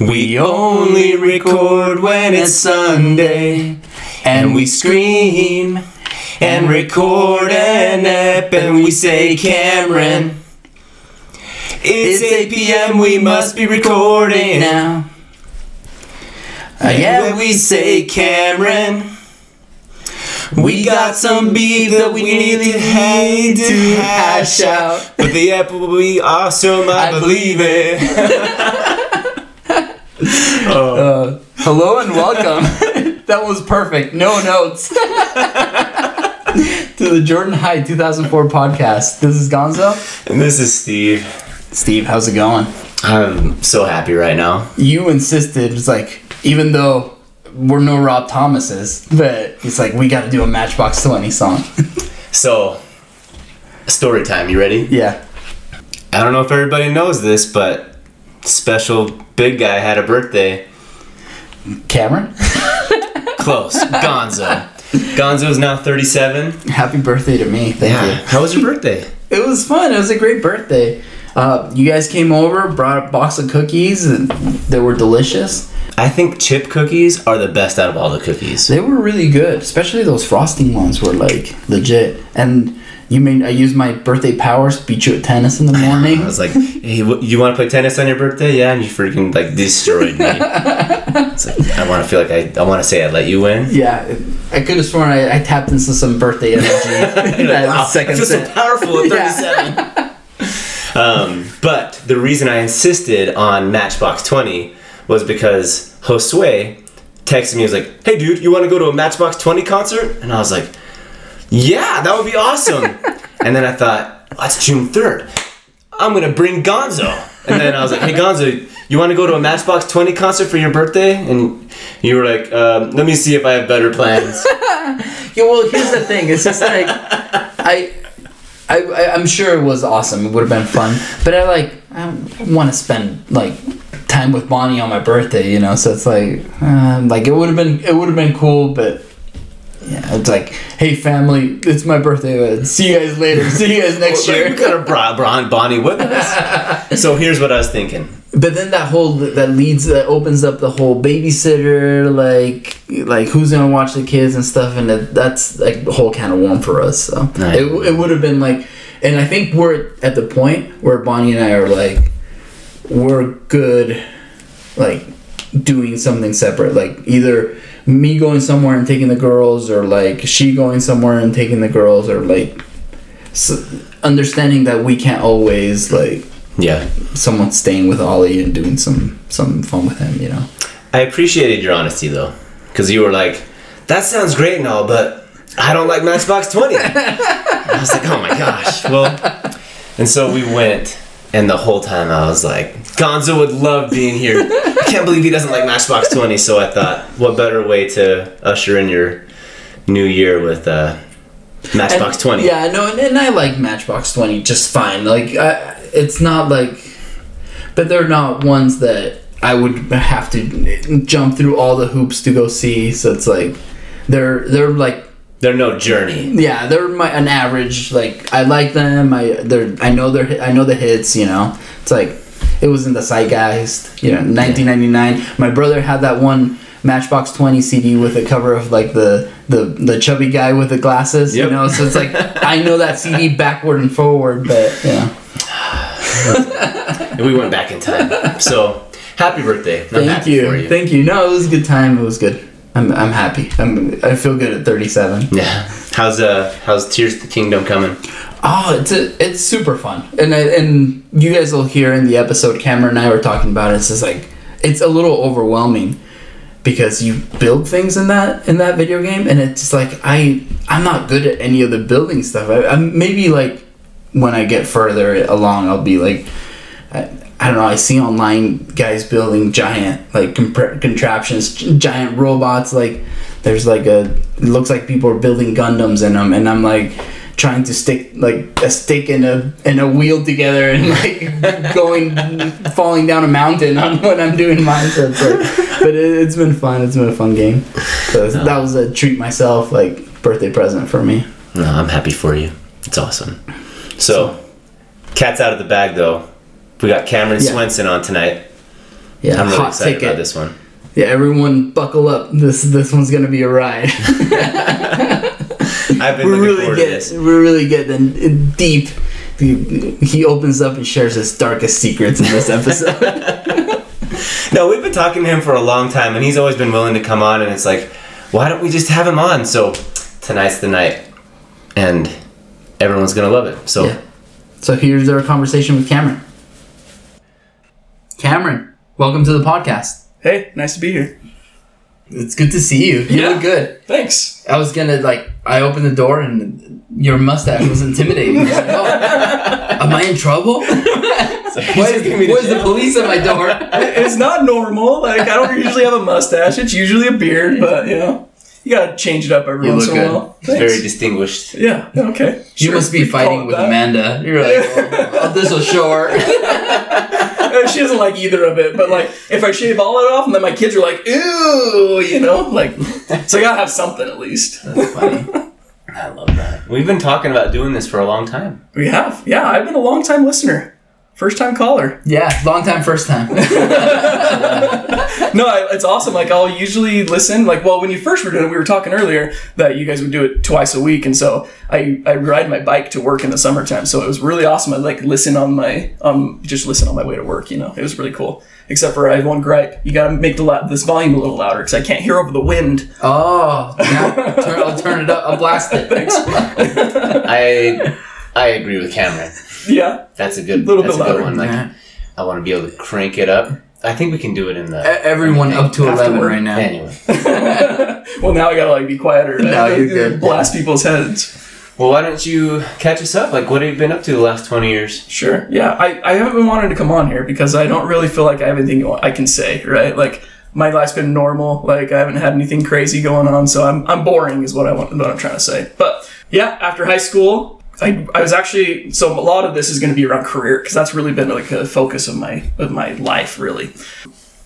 We only record when it's Sunday, and we scream and record an ep, and we say Cameron. It's 8 p.m. We must be recording now. Uh, yeah, we say Cameron. We got some beef that we need to, hash out, but the ep will be awesome. I, believe it. Uh, hello and welcome. that was perfect. No notes. to the Jordan High 2004 podcast. This is Gonzo. And this is Steve. Steve, how's it going? I'm so happy right now. You insisted, it's like, even though we're no Rob Thomases, but it's like, we got to do a Matchbox 20 song. So, story time. You ready? yeah. I don't know if everybody knows this, but special big guy had a birthday. Cameron, Close. Gonzo. Gonzo's now 37. happy birthday to me. Thank you. How was your birthday? It was fun. It was a great birthday. Uh, you guys came over, brought a box of cookies, and they were delicious. I think chip cookies are the best out of all the cookies. They were really good, especially those frosting ones were like legit. And you made I used my birthday powers beat you at tennis in the morning. I was like, hey, you want to play tennis on your birthday? Yeah, and you freaking like destroyed me. it's like, I want to feel like I, I want to say I let you win. yeah, I could have sworn I, I tapped into some birthday energy. That wow, second I feel so powerful at Yeah. 37. um, but the reason I insisted on Matchbox 20 was because Josue texted me. He was like, "Hey, dude, you want to go to a Matchbox 20 concert?" And I was like, "Yeah, that would be awesome." and then I thought, oh, "That's June 3rd. I'm gonna bring Gonzo." And then I was like, "Hey, Gonzo." You want to go to a Matchbox 20 concert for your birthday? And you were like, um, let me see if I have better plans. Yeah, well, here's the thing. It's just like I, I, I I'm sure it was awesome. It would have been fun, but I like I want to spend like time with Bonnie on my birthday, you know. So it's like, uh, like it would have been it would have been cool, but yeah, it's like, hey family, it's my birthday. uh, See you guys later. See you guys next Well, year. We could have brought Bonnie with us. so here's what I was thinking. But then that whole that leads that opens up the whole babysitter like like who's gonna watch the kids and stuff and that, that's like the whole can of worm for us. So Right. it, it would have been like, and I think we're at the point where Bonnie and I are like, we're good, like doing something separate. Like either me going somewhere and taking the girls, or like she going somewhere and taking the girls, or like understanding that we can't always like Yeah. someone staying with Ollie and doing some some fun with him, you know. I appreciated your honesty though, because you were like, "That sounds great and all, but I don't like Matchbox 20." I was like, "Oh my gosh!" Well, and so we went, and the whole time I was like, "Gonzo would love being here. I can't believe he doesn't like Matchbox 20." So I thought, what better way to usher in your new year with uh, Matchbox And- 20? Yeah, no, and, and I like Matchbox Twenty just fine. Like, I, it's not like, but they're not ones that I would have to jump through all the hoops to go see. So it's like, they're they're like They're no journey. yeah, they're my an average. Like I like them. I they're I know they're I know the hits. You know, it's like it was in the zeitgeist. You know, 1999. My brother had that one Matchbox 20 CD with a cover of like the the the chubby guy with the glasses. Yep. You know, so it's like I know that CD backward and forward. But yeah, And we went back in time. So happy birthday! I'm thank you. you. thank you. No, it was a good time. It was good. I'm I'm happy. I'm I feel good at 37. Yeah. How's uh how's Tears of the Kingdom coming? Oh, it's a, it's super fun, and I, and you guys will hear in the episode. Cameron and I were talking about it. It's just like it's a little overwhelming because you build things in that in that video game, and it's just like I I'm not good at any of the building stuff. I, I'm maybe like when I get further along, I'll be like. I, I don't know. I see online guys building giant like contraptions, giant robots. Like there's like a it looks like people are building Gundams in them, and I'm like trying to stick like a stick in a in a wheel together and like going falling down a mountain on what I'm doing mine. So it's like, but it, it's been fun. It's been a fun game. So that was a treat myself like birthday present for me. No, I'm happy for you. It's awesome. So, cat's out of the bag though. We got Cameron Yeah. Swenson on tonight. Yeah, I'm really excited ticket. about this one. Yeah, everyone buckle up. This this one's gonna be a ride. I've been we're really getting we're really getting deep. He he opens up and shares his darkest secrets in this episode. No, we've been talking to him for a long time, and he's always been willing to come on. And it's like, why don't we just have him on? So tonight's the night, and everyone's gonna love it. So Yeah. so here's our conversation with Cameron. Cameron, welcome to the podcast. Hey, nice to be here. It's good to see you. You Yeah. look good. Thanks. I was gonna like I opened the door and your mustache was intimidating. I was like, oh, am I in trouble? Why is, where's the police at my door? It's not normal. Like I don't usually have a mustache. It's usually a beard, but you know, you gotta change it up every once in a while. He's very distinguished. Yeah. Okay. You Sure, must be fighting with that. Amanda. You're like, oh, this was short. She doesn't like either of it, but like if I shave all it off, and then my kids are like, "Ooh," you know, like so I gotta have something at least. That's funny. I love that. We've been talking about doing this for a long time. We have. Yeah, I've been a long time listener, first time caller. Yeah, long time, first time. No, I, it's awesome. Like I'll usually listen. Like well, when you first were doing it, we were talking earlier that you guys would do it twice a week, and so I I ride my bike to work in the summertime. So it was really awesome. I like listen on my um just listen on my way to work. You know, it was really cool. Except for I have one gripe. You gotta make the la- this volume a little louder because I can't hear over the wind. Oh, yeah. Turn, I'll turn it up. I'll blast it. Thanks. I I agree with Cameron. Yeah, That's a good, Little that's bit a good louder. one. Like Yeah. I want to be able to crank it up. I think we can do it in the Everyone up to Afterward. 11 right now. anyway. well now I gotta like be quieter. No, you're good. Blast people's heads. Well, why don't you catch us up? Like, what have you been up to the last twenty years? Sure. Yeah, I, I haven't been wanting to come on here because I don't really feel like I have anything I can say, right? Like my life's been normal. Like I haven't had anything crazy going on, so I'm I'm boring is what I want what I'm trying to say. But yeah, after high school, I, I was actually so a lot of this is going to be around career because that's really been like a focus of my of my life really.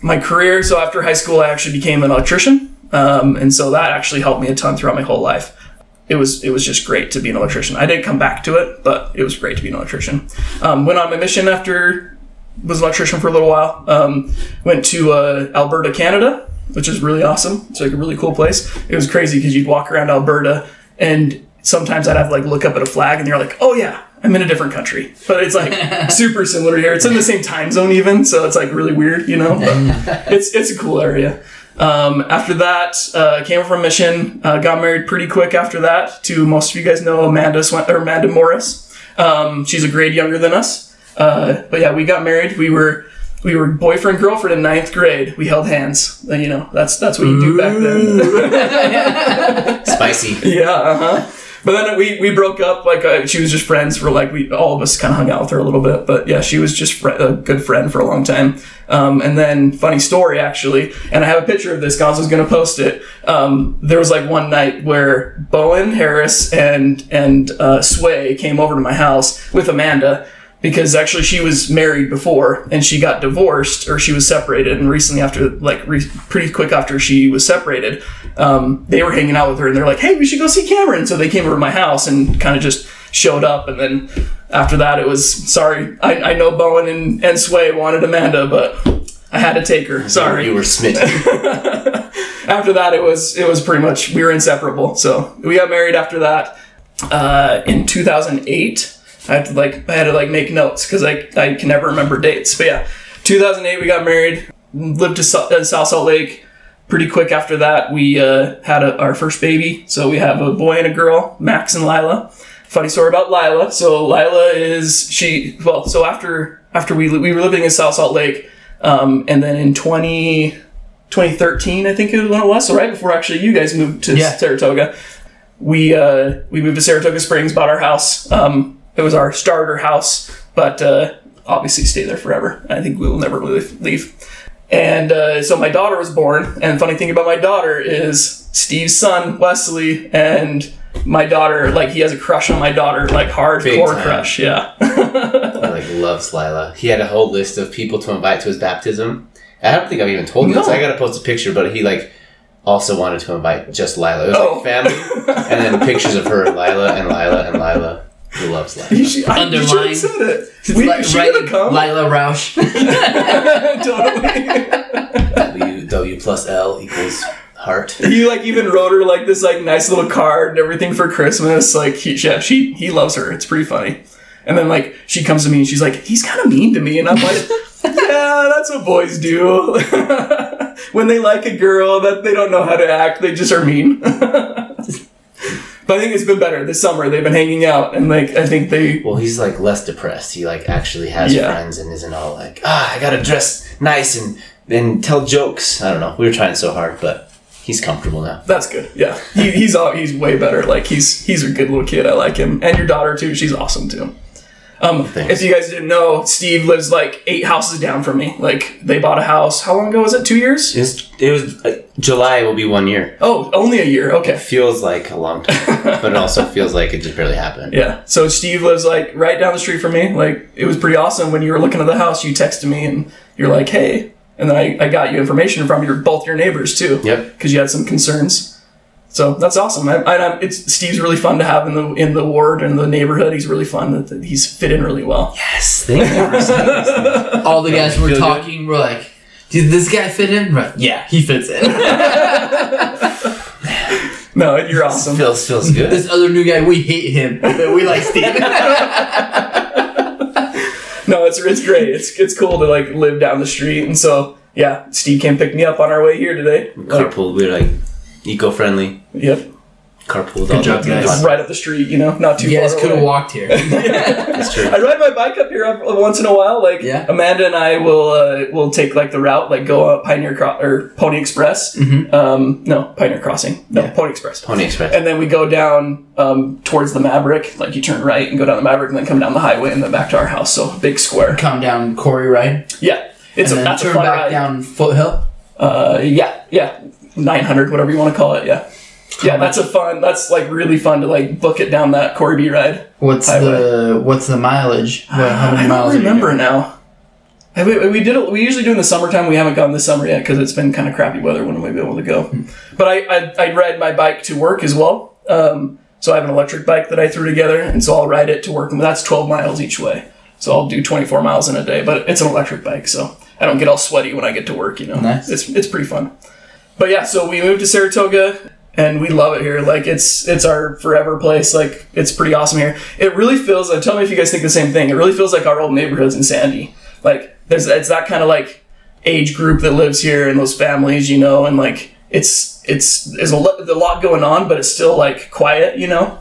My career. So after high school, I actually became an electrician, um, and so that actually helped me a ton throughout my whole life it was it was just great to be an electrician. I didn't come back to it, but it was great to be an electrician. Um, went on my mission after was an electrician for a little while. Um, went to uh, Alberta, Canada, which is really awesome. It's like a really cool place. It was crazy because you'd walk around Alberta and sometimes I'd have like look up at a flag and you're like, oh yeah, I'm in a different country. But it's like super similar here. It's in the same time zone even, so it's like really weird, you know. But it's it's a cool area. Um, after that, uh, came from mission. Uh, got married pretty quick after that to most of you guys know Amanda Swen- or Amanda Morris. Um, she's a grade younger than us. Uh, but yeah, we got married. We were we were boyfriend girlfriend in ninth grade. We held hands. And, you know that's that's what you do back then. Spicy. yeah, uh huh. But then we, we broke up. Like uh, she was just friends for like we all of us kind of hung out with her a little bit. But yeah, she was just fr- a good friend for a long time. Um, and then funny story actually, and I have a picture of this. Gonzo's gonna post it. Um, there was like one night where Bowen Harris and and uh, Sway came over to my house with Amanda. Because actually, she was married before, and she got divorced, or she was separated. And recently, after like re- pretty quick after she was separated, um, they were hanging out with her and they're like, hey, we should go see Cameron. So they came over to my house and kind of just showed up. And then after that, it was sorry. I, I know Bowen and, and Sway wanted Amanda, but I had to take her. Sorry. You were smitten. after that, it was it was pretty much we were inseparable. So we got married after that uh, in 2008. I had to like I had to like make notes because I I can never remember dates. But yeah, 2008 we got married. Lived to uh, South Salt Lake. Pretty quick after that, we uh, had a, our first baby. So we have a boy and a girl, Max and Lila. Funny story about Lila. So Lila is she well. So after after we we were living in South Salt Lake, um, and then in 20 2013, I think it was. So right before actually you guys moved to Yeah. Saratoga, we uh, we moved to Saratoga Springs, bought our house. Um, it was our starter house, but uh, obviously stay there forever. I think we will never leave. leave. And uh, so my daughter was born. And funny thing about my daughter is Steve's son Wesley and my daughter like he has a crush on my daughter, like hardcore crush. Yeah. Like loves Lila. He had a whole list of people to invite to his baptism. I don't think I've even told you this. No. I gotta post a picture, but he like also wanted to invite just Lila. It was Oh. like family, and then pictures of her, Lila and Lila and Lila. Who loves You Lila. should, I, you should Underlined. have said it. We, Li- she right- could have come. Lila Roush. totally. W W plus L equals heart. He like even wrote her like this like nice little card and everything for Christmas. Like he, yeah, she he loves her. It's pretty funny. And then like she comes to me and she's like, he's kind of mean to me, and I'm like, yeah, that's what boys do. when they like a girl that they don't know how to act, they just are mean. But I think it's been better this summer. They've been hanging out and like I think they Well, he's like less depressed. He like actually has Yeah. friends and isn't all like, ah, I gotta dress nice and and tell jokes. I don't know. We were trying so hard, but he's comfortable now. That's good. Yeah, he, he's all, he's way better. Like he's he's a good little kid. I like him, and your daughter too. She's awesome too. Um, Thanks. if you guys didn't know, Steve lives like eight houses down from me. Like they bought a house. How long ago was it? Two years? It's, it was uh, July will be one year. Oh, only a year. Okay. Feels like a long time, but it also feels like it just barely happened. Yeah. So Steve lives like right down the street from me. Like it was pretty awesome when you were looking at the house. You texted me and you're like, "Hey," and then I, I got you information from your both your neighbors too. Yep. Because you had some concerns. So that's awesome. I, I, it's Steve's really fun to have in the in the ward and the neighborhood. He's really fun. That that He's fit in really well. Yes, thank you for. All the guys were Feel good? talking. We're like, did this guy fit in? Right. Yeah, he fits in. No, you're awesome. Feels feels good. this other new guy, we hate him, but we like Steve. No, it's it's great. It's it's cool to like live down the street. And so yeah, Steve came pick me up on our way here today. Like, Carpool. We're like eco-friendly. yep, Carpool. all job, the guys. time. right up the street. You know, not too you guys far could have walked here. That's true. I ride my bike up here up once in a while. Like Yeah. Amanda and I will uh, will take like the route, like go up Pioneer Cro- or Pony Express. Mhm. Um, no, Pioneer Crossing. No, Yeah. Pony Express. Pony Express. And then we go down um, towards the Maverick. Like you turn right and go down the Maverick, and then come down the highway and then back to our house. So big square. Come down Corey Ride, Yeah, it's and a then that's a turn fun back ride. down Foothill. Uh, yeah, yeah, nine hundred, whatever you want to call it. Yeah, yeah, that's a fun. That's like really fun to like book it down that Corby ride. What's the what's the mileage? What, how many I miles? don't are remember now. We, we did it. We usually do in the summertime. We haven't gone this summer yet because it's been kind of crappy weather when we've been able to go. Hmm. But I, I I ride my bike to work as well. Um, so I have an electric bike that I threw together, and so I'll ride it to work, and that's twelve miles each way. So I'll do twenty four miles in a day, but it's an electric bike, so I don't get all sweaty when I get to work. You know, Nice. it's it's pretty fun. But yeah, so we moved to Saratoga and we love it here. Like it's it's our forever place. Like it's pretty awesome here. It really feels. Uh, tell me if you guys think the same thing. It really feels like our old neighborhoods in Sandy. Like there's it's that kind of like age group that lives here and those families, you know, and like it's it's there's a, lo- there's a lot going on, but it's still like quiet, you know.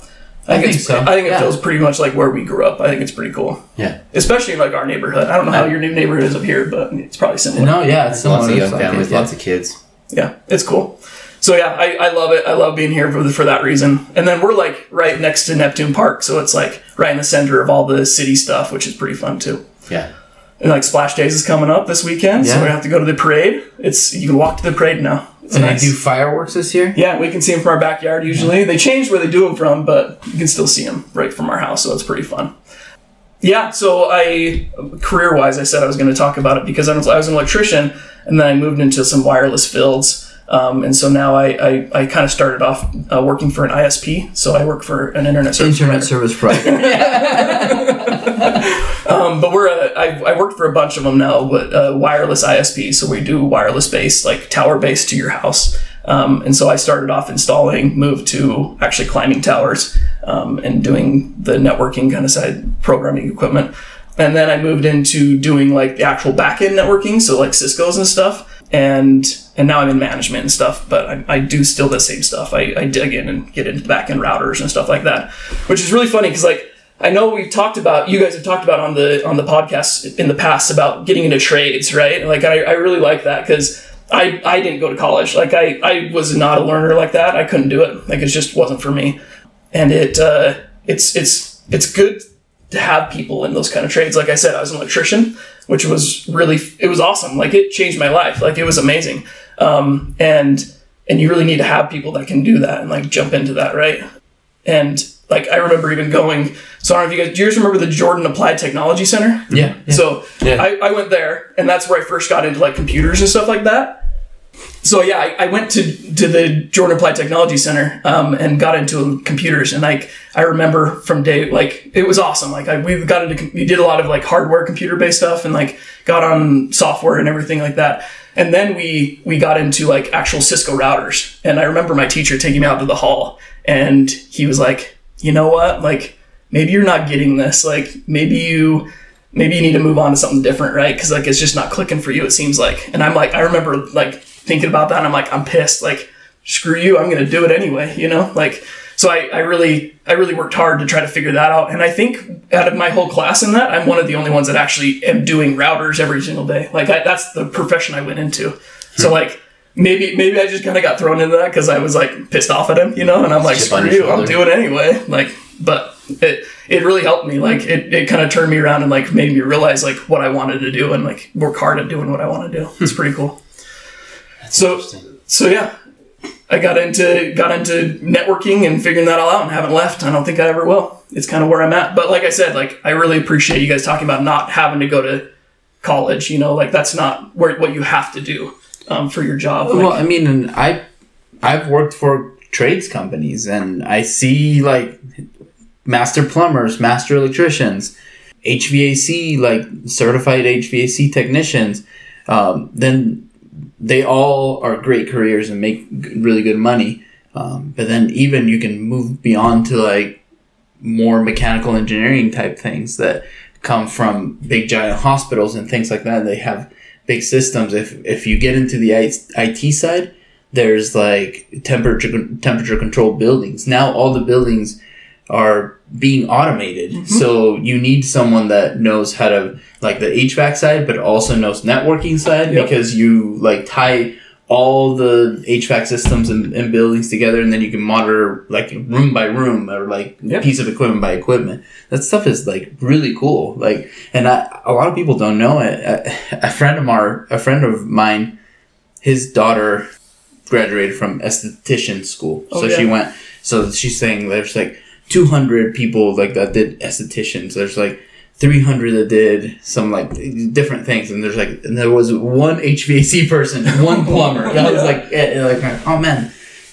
I think it's, so, I think it yeah. feels pretty much like where we grew up. I think it's pretty cool, Yeah. especially in like our neighborhood. I don't know how your new neighborhood is up here, but it's probably similar. No, yeah, it's Lots similar. of young families, it, yeah. lots of kids. Yeah, it's cool. So yeah, I, I love it. I love being here for the, for that reason. And then we're like right next to Neptune Park, so it's like right in the center of all the city stuff, which is pretty fun too. Yeah. And like Splash Days is coming up this weekend, so Yeah. we have to go to the parade. It's you can walk to the parade now. It's And nice. they do fireworks this year. yeah, we can see them from our backyard usually. They changed where they do them from, but you can still see them right from our house, so it's pretty fun. Yeah, so I career wise, I said I was going to talk about it because I was, I was an electrician, and then I moved into some wireless fields. Um, and so now I, I, I kind of started off uh, working for an ISP. So I work for an internet service Internet provider. service provider. Um, but we're a, I, I worked for a bunch of them now, but uh, wireless ISP. So we do wireless based, like tower based to your house. Um, and so I started off installing, moved to actually climbing towers um, and doing the networking kind of side programming equipment. And then I moved into doing like the actual backend networking, so like Cisco's and stuff. And and now I'm in management and stuff, but I, I do still the same stuff. I, I dig in and get into backend routers and stuff like that, which is really funny because like I know we've talked about you guys have talked about on the on the podcast in the past about getting into trades, right? Like I, I really like that because I I didn't go to college. Like I I was not a learner like that. I couldn't do it. Like it just wasn't for me. And it uh, it's it's it's good to have people in those kind of trades. Like I said, I was an electrician, which was really it was awesome. Like it changed my life. Like it was amazing. Um, and and you really need to have people that can do that and like jump into that, right? And like I remember even going. So I don't know if you guys do you guys remember the Jordan Applied Technology Center? yeah. yeah. So Yeah. I, I went there, and that's where I first got into like computers and stuff like that. so yeah, I, I went to to the Jordan Applied Technology Center um, and got into computers, and like I remember from day like it was awesome. Like I, we got into we did a lot of like hardware computer based stuff, and like got on software and everything like that. And then we we got into like actual Cisco routers, and I remember my teacher taking me out to the hall, and he was like, you know what, like maybe you're not getting this, like maybe you maybe you need to move on to something different, right? Because like it's just not clicking for you. It seems like, and I'm like, I remember like thinking about that, and I'm like, I'm pissed. Like, screw you, I'm gonna do it anyway. You know, like. So I, I really I really worked hard to try to figure that out, and I think out of my whole class in that, I'm one of the only ones that actually am doing routers every single day. Like I, that's the profession I went into. So hmm. like maybe maybe I just kind of got thrown into that because I was like pissed off at him, you know, and I'm like, Chip screw you, I'm shoulder. doing it anyway. Like, but it it really helped me. Like it, it kind of turned me around and like made me realize like what I wanted to do and like work hard at doing what I want to do. It's pretty cool. So so yeah, I got into got into networking and figuring that all out and haven't left. I don't think I ever will. It's kind of where I'm at. But like I said, like I really appreciate you guys talking about not having to go to college. You know, like that's not where what you have to do um, for your job. Like, well, I mean, and I, I've worked for trades companies, and I see like master plumbers, master electricians, HVAC like certified HVAC technicians. Um, then they all are great careers and make really good money. Um, but then even you can move beyond to like more mechanical engineering type things that come from big giant hospitals and things like that. They have big systems. If if you get into the IT side, there's like temperature temperature controlled buildings. Now all the buildings are being automated. Mm-hmm. So you need someone that knows how to like the HVAC side, but also knows networking side Yep. because you like tie all the HVAC systems and, and buildings together, and then you can monitor like room by room or like Yep. piece of equipment by equipment. That stuff is like really cool. Like, and I, a lot of people don't know it. A, a friend of our, a friend of mine, his daughter graduated from esthetician school, Oh, so she went. So she's saying there's like 200 people like that did estheticians. There's like 300 that did some like different things, and there's like and there was one HVAC person, one plumber. That was like eh, like oh man,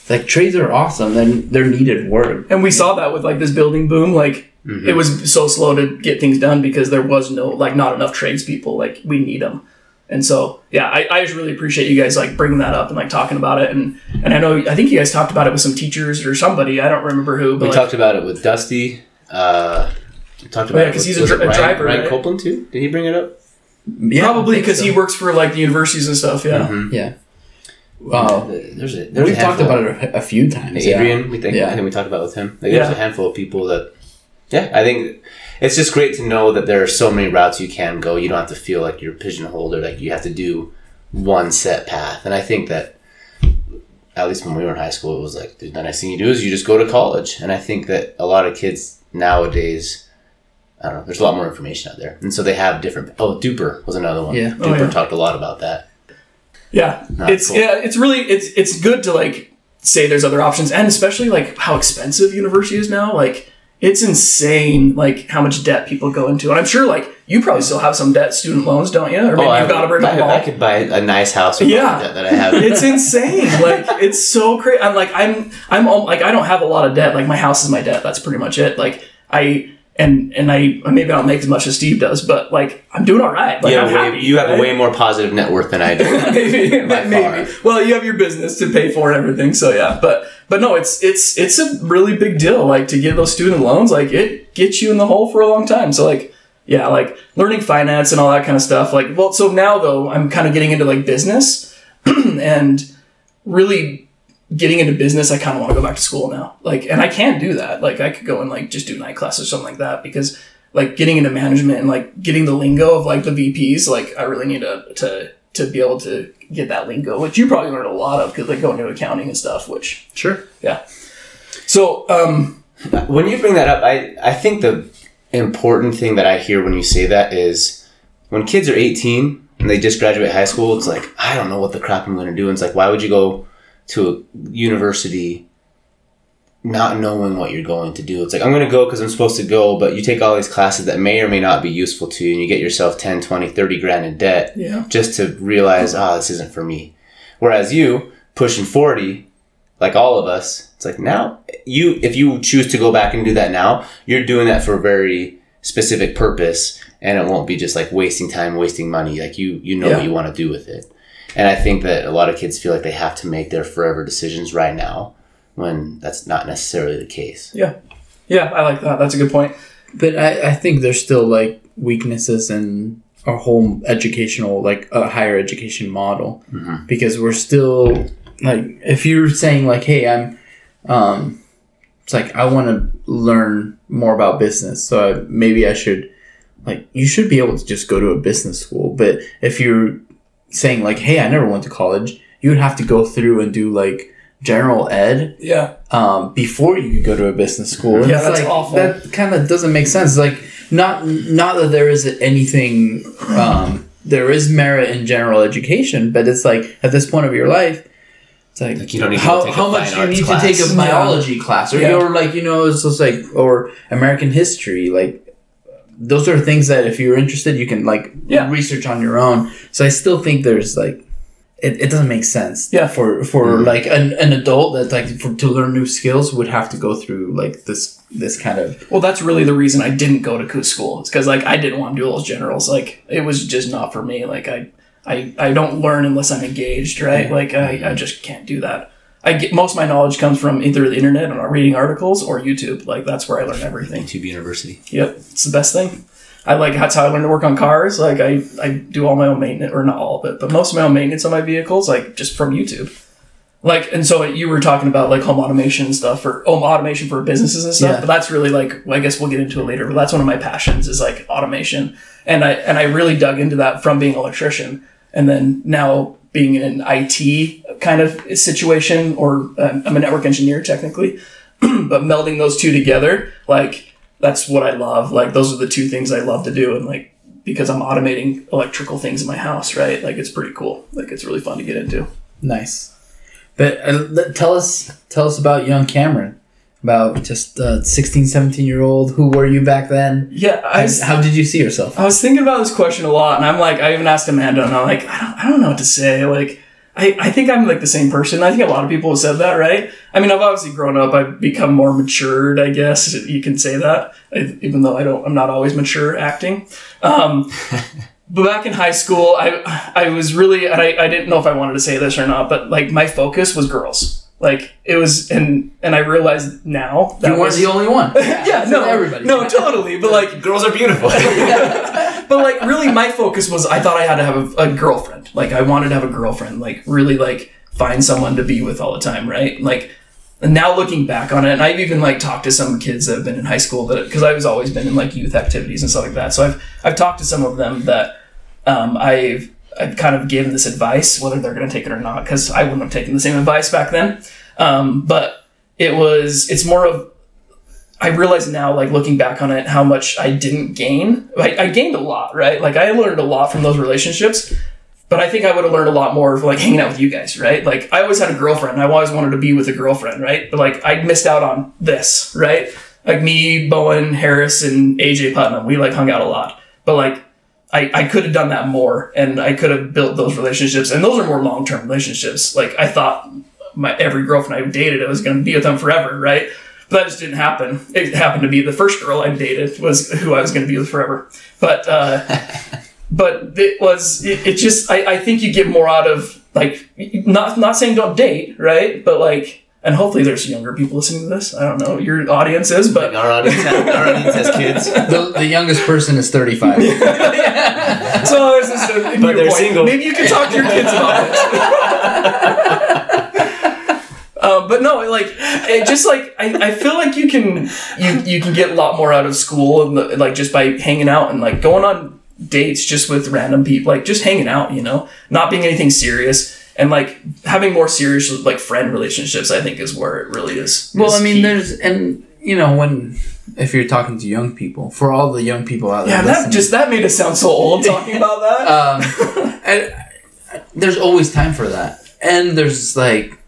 like trades are awesome. Then they're needed work. and we saw that with like this building boom. Like Mm-hmm. it was so slow to get things done because there was no like not enough tradespeople. Like we need them. And so, yeah, I, I just really appreciate you guys like bringing that up and like talking about it. And and I know I think you guys talked about it with some teachers or somebody. I don't remember who, but We like, talked about it with Dusty. Uh, we talked about Oh, yeah, it 'cause with- he's a was dri- it Ryan, driver, Ryan right? Copeland too. Did he bring it up? Yeah, probably because so. he works for like the universities and stuff. Yeah. Mhm. Yeah. Wow. There's a, there's We've a talked handful. about it a, a few times. yeah. Adrian, we think Yeah. I think we talked about with him. Like, Yeah. There's a handful of people that, yeah, I think it's just great to know that there are so many routes you can go. You don't have to feel like you're pigeonholed or like you have to do one set path. And I think that, at least when we were in high school, it was like the next thing you do is you just go to college. And I think that a lot of kids nowadays, I don't know, there's a lot more information out there, and so they have different. Oh, Duper was another one. Yeah. Oh, Duper Oh, yeah. talked a lot about that. Yeah, Not it's cool. yeah, it's really it's it's good to like say there's other options, and especially like how expensive university is now. Like it's insane, like how much debt people go into, and I'm sure like you probably still have some debt, student loans, don't you? Or maybe Oh, I, you've got to bring them I, I could buy a nice house with Yeah. debt that I have. It's insane. Like it's so crazy. I'm like I'm I'm al- like I don't have a lot of debt. Like my house is my debt. That's pretty much it. Like I. And and I maybe I don't make as much as Steve does, but like I'm doing all right. Like you I'm have, way, happy. you have right? a way more positive net worth than I do. maybe, maybe. far. Well, you have your business to pay for and everything, so yeah. But but no, it's it's it's a really big deal. Like to get those student loans, like it gets you in the hole for a long time. So like yeah, like learning finance and all that kind of stuff. Like well, so now though, I'm kind of getting into like business and really getting into business. I kind of want to go back to school now. Like, and I can't do that. Like I could go and like just do night class or something like that because like getting into management and like getting the lingo of like the VPs, like I really need to to to be able to get that lingo, which you probably learned a lot of because like going into accounting and stuff. Which Sure. yeah. So um when you bring that up, I, I think the important thing that I hear when you say that is when kids are 18 and they just graduate high school, it's like, I don't know what the crap I'm going to do. And it's like, why would you go to a university not knowing what you're going to do? It's like, I'm going to go because I'm supposed to go, but you take all these classes that may or may not be useful to you and you get yourself 10, 20, 30 grand in debt yeah just to realize, ah, this isn't for me. Whereas you pushing forty, like all of us, it's like now you if you choose to go back and do that now, you're doing that for a very specific purpose, and it won't be just like wasting time, wasting money. Like you you know Yeah. what you want to do with it. And I think that a lot of kids feel like they have to make their forever decisions right now, when that's not necessarily the case. Yeah. Yeah, I like that. That's a good point. But I, I think there's still like weaknesses in our whole educational, like a higher education model, because we're still like, if you're saying like, hey, I'm, um, it's like I want to learn more about business, so I, maybe I should, like, you should be able to just go to a business school. But if you're saying like, hey, I never went to college, you would have to go through and do like general ed Yeah. um, before you could go to a business school. And Yeah, that's like, awful. That kind of doesn't make sense. Like, not not that there is anything. Um, there is merit in general education, but it's like at this point of your life, it's like, Like, you don't need to how take a how much you need class. to take a Yeah. biology class, or Yeah. or like you know, it's just like or American history, like. Those are things that if you're interested, you can like Yeah. research on your own. So I still think there's like it, it doesn't make sense. Yeah. For for Mm-hmm. like an, an adult that like for, to learn new skills would have to go through like this this kind of Well, that's really the reason I didn't go to Coos school. It's because like I didn't want to do all those generals. Like it was just not for me. Like I, I, I don't learn unless I'm engaged, right? Like I, I just can't do that. I get most of my knowledge comes from either the internet and reading articles or YouTube. Like that's where I learn everything. YouTube University. Yep, it's the best thing. I like that's how I learned to work on cars. Like I, I do all my own maintenance, or not all of it, but most of my own maintenance on my vehicles, like just from YouTube. Like, and so you were talking about like home automation and stuff, or home automation for businesses and stuff. Yeah. But that's really like, I guess we'll get into it later. But that's one of my passions is like automation, and I and I really dug into that from being an electrician, and then now being in an IT kind of situation, or um, I'm a network engineer technically, but melding those two together, like that's what I love. Like those are the two things I love to do, and like because I'm automating electrical things in my house, right? Like it's pretty cool. Like it's really fun to get into. nice. But uh, tell us tell us about young Cameron, about just uh, 16, 17 year old. Who were you back then? Yeah, I, And how did you see yourself? I was thinking about this question a lot, and I'm like, I even asked Amanda, and I'm like, I don't, I don't know what to say. Like, I, I think I'm like the same person. I think a lot of people have said that, right? I mean, I've obviously grown up. I've become more matured, I guess you can say that. I, even though I don't, I'm not always mature acting. Um, but back in high school, I I was really, I, I didn't know if I wanted to say this or not, but like my focus was girls. Like it was, and and I realized now that you weren't was, the only one. yeah, no, everybody. no, totally. But like Girls are beautiful. but like really my focus was i thought i had to have a, a girlfriend like i wanted to have a girlfriend like really like find someone to be with all the time right like and now looking back on it and i've even like talked to some kids that have been in high school that because i've always been in like youth activities and stuff like that so i've i've talked to some of them that um, i've i've kind of given this advice whether they're going to take it or not because i wouldn't have taken the same advice back then um, but it was it's more of I realize now, like looking back on it, how much I didn't gain. I, I gained a lot, right? Like I learned a lot from those relationships, but I think I would have learned a lot more like hanging out with you guys, right? Like I always had a girlfriend. I always wanted to be with a girlfriend, right? But like I missed out on this, right? Like me, Bowen, Harris, and AJ Putnam, we like hung out a lot, but like. I, I could have done that more and I could have built those relationships and those are more long-term relationships. Like I thought my every girlfriend I dated, I was going to be with them forever, right? But that just didn't happen. It happened to be the first girl I dated was who I was going to be with forever. But uh, but it was it, it just I, I think you get more out of like not not saying don't date, right? But like and hopefully there's younger people listening to this. I don't know your audience is, but our audience, has, our audience has kids. the, the youngest person is 35. so it's just a, But they're point. single. Maybe you can talk to your kids about this. Um, but no, like it just like I, I feel like you can you you can get a lot more out of school and the, like just by hanging out and like going on dates just with random people, like just hanging out, you know, not being anything serious and like having more serious like friend relationships. I think is where it really is. Well, is I mean, key. there's and you know when if you're talking to young people, for all the young people out there, yeah, that just that made us sound so old talking about that. um, I, I- there's always time for that, and there's like,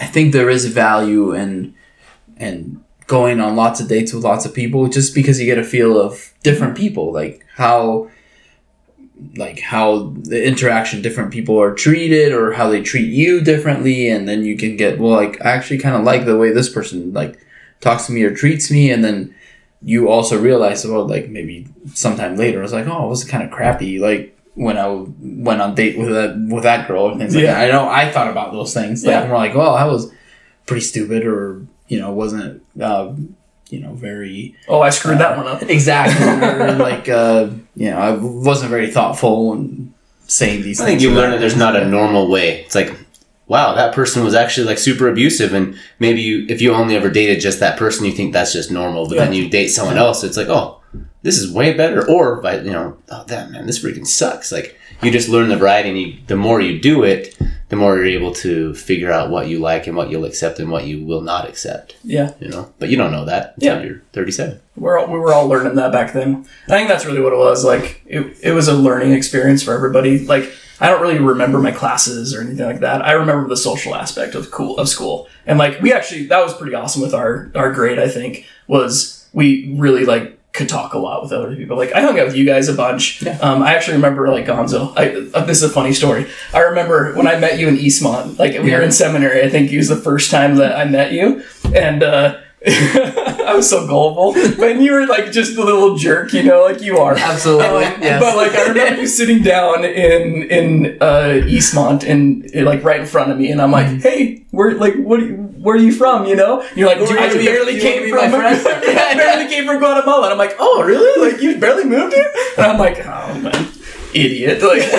I think there is value in in going on lots of dates with lots of people, just because you get a feel of different people, like how like how the interaction different people are treated or how they treat you differently and then you can get well like i actually kind of like the way this person like talks to me or treats me and then you also realize well like maybe sometime later i was like oh it was kind of crappy like when I went on date with that with that girl and things like Yeah. that. I know I thought about those things. Like Yeah. I'm like, well, that was pretty stupid, or you know, wasn't uh, you know very Oh, I screwed that one up. exactly, like uh, you know, I wasn't very thoughtful and saying these. Things. I think you learn that that. there's not a normal way. It's like, wow, that person was actually like super abusive, and maybe you, if you only ever dated just that person, you think that's just normal. But then you date someone else, it's like, oh, this is way better. Or, by you know, oh, that man, this freaking sucks. Like you just learn the variety, and you, the more you do it, the more you're able to figure out what you like and what you'll accept and what you will not accept. Yeah, You know, but you don't know that until Yeah. you're 37. we're all, we were all learning that back then. I think that's really what it was. Like it, it was a learning experience for everybody. Like I don't really remember my classes or anything like that. I remember the social aspect of cool of school, and like we actually that was pretty awesome with our our grade. I think was we really like could talk a lot with other people. Like I hung out with you guys a bunch. Um, I actually remember like Gonzo. I, uh, this is a funny story. I remember when I met you in Eastmont. Like we were in seminary. I think it was the first time that I met you, and. uh I was so gullible, but you were like just a little jerk, you know, like you are. Absolutely, yes. But like I remember you sitting down in in uh, Eastmont and like right in front of me, and I'm like, "Hey, we're like what? Are you, where are you from? You know?" And you're like, Do you "I barely you came from be my friend?" I barely came from Guatemala." And I'm like, "Oh, really? Like you barely moved here?" And I'm like, "Oh man, idiot!" Like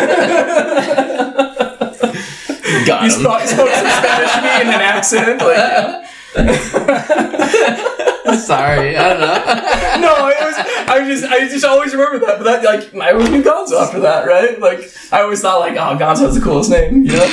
Got you spoke, spoke some Spanish to me in an accent, like. yeah. Sorry, I don't know. no, it was. I just, I just always remember that. But that, like, I always knew Gonzo after that, right? Like, I always thought, like, oh, Gonzo has the coolest name, you know.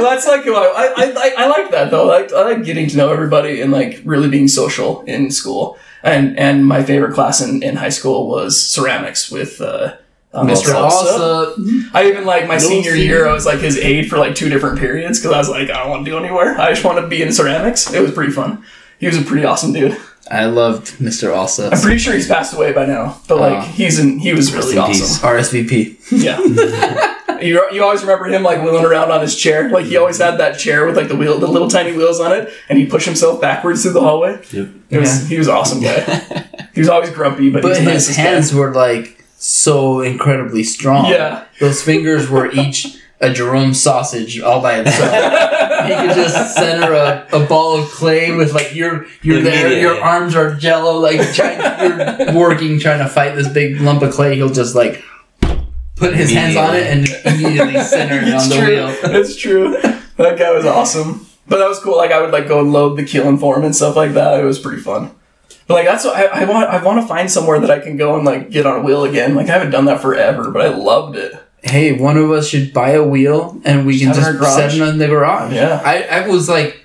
That's like, I, I, I, I like that though. I like, I like getting to know everybody and like really being social in school. And and my favorite class in, in high school was ceramics with uh, uh, Mr. Mr. Alsop. Also, I even like my senior senior. year. I was like his aide for like two different periods because I was like, I don't want to do anywhere. I just want to be in ceramics. It was pretty fun. He was a pretty awesome dude. I loved Mr. Alsop. I'm pretty sure he's passed away by now, but like Oh. he's in. He was really awesome. peace. RSVP. Yeah. you, you always remember him like wheeling around on his chair. Like he always had that chair with like the wheel, the little tiny wheels on it, and he pushed himself backwards through the hallway. Yep. It was he was awesome guy. he was always grumpy, but, But his nicest hands were like so incredibly strong. Yeah. Those fingers were each a Jerome sausage all by itself. he could just center a, a ball of clay with like you're you're there, your arms are jello, like trying, you're working trying to fight this big lump of clay. He'll just like put his hands on it and immediately center it on the true. wheel. That's true. That guy was awesome. But that was cool. Like I would like go and load the kiln for him and stuff like that. It was pretty fun. But like that's what I, I want. I want to find somewhere that I can go and like get on a wheel again. Like I haven't done that forever, but I loved it. Hey, one of us should buy a wheel and we can just set it in the garage. Yeah. I, I was like,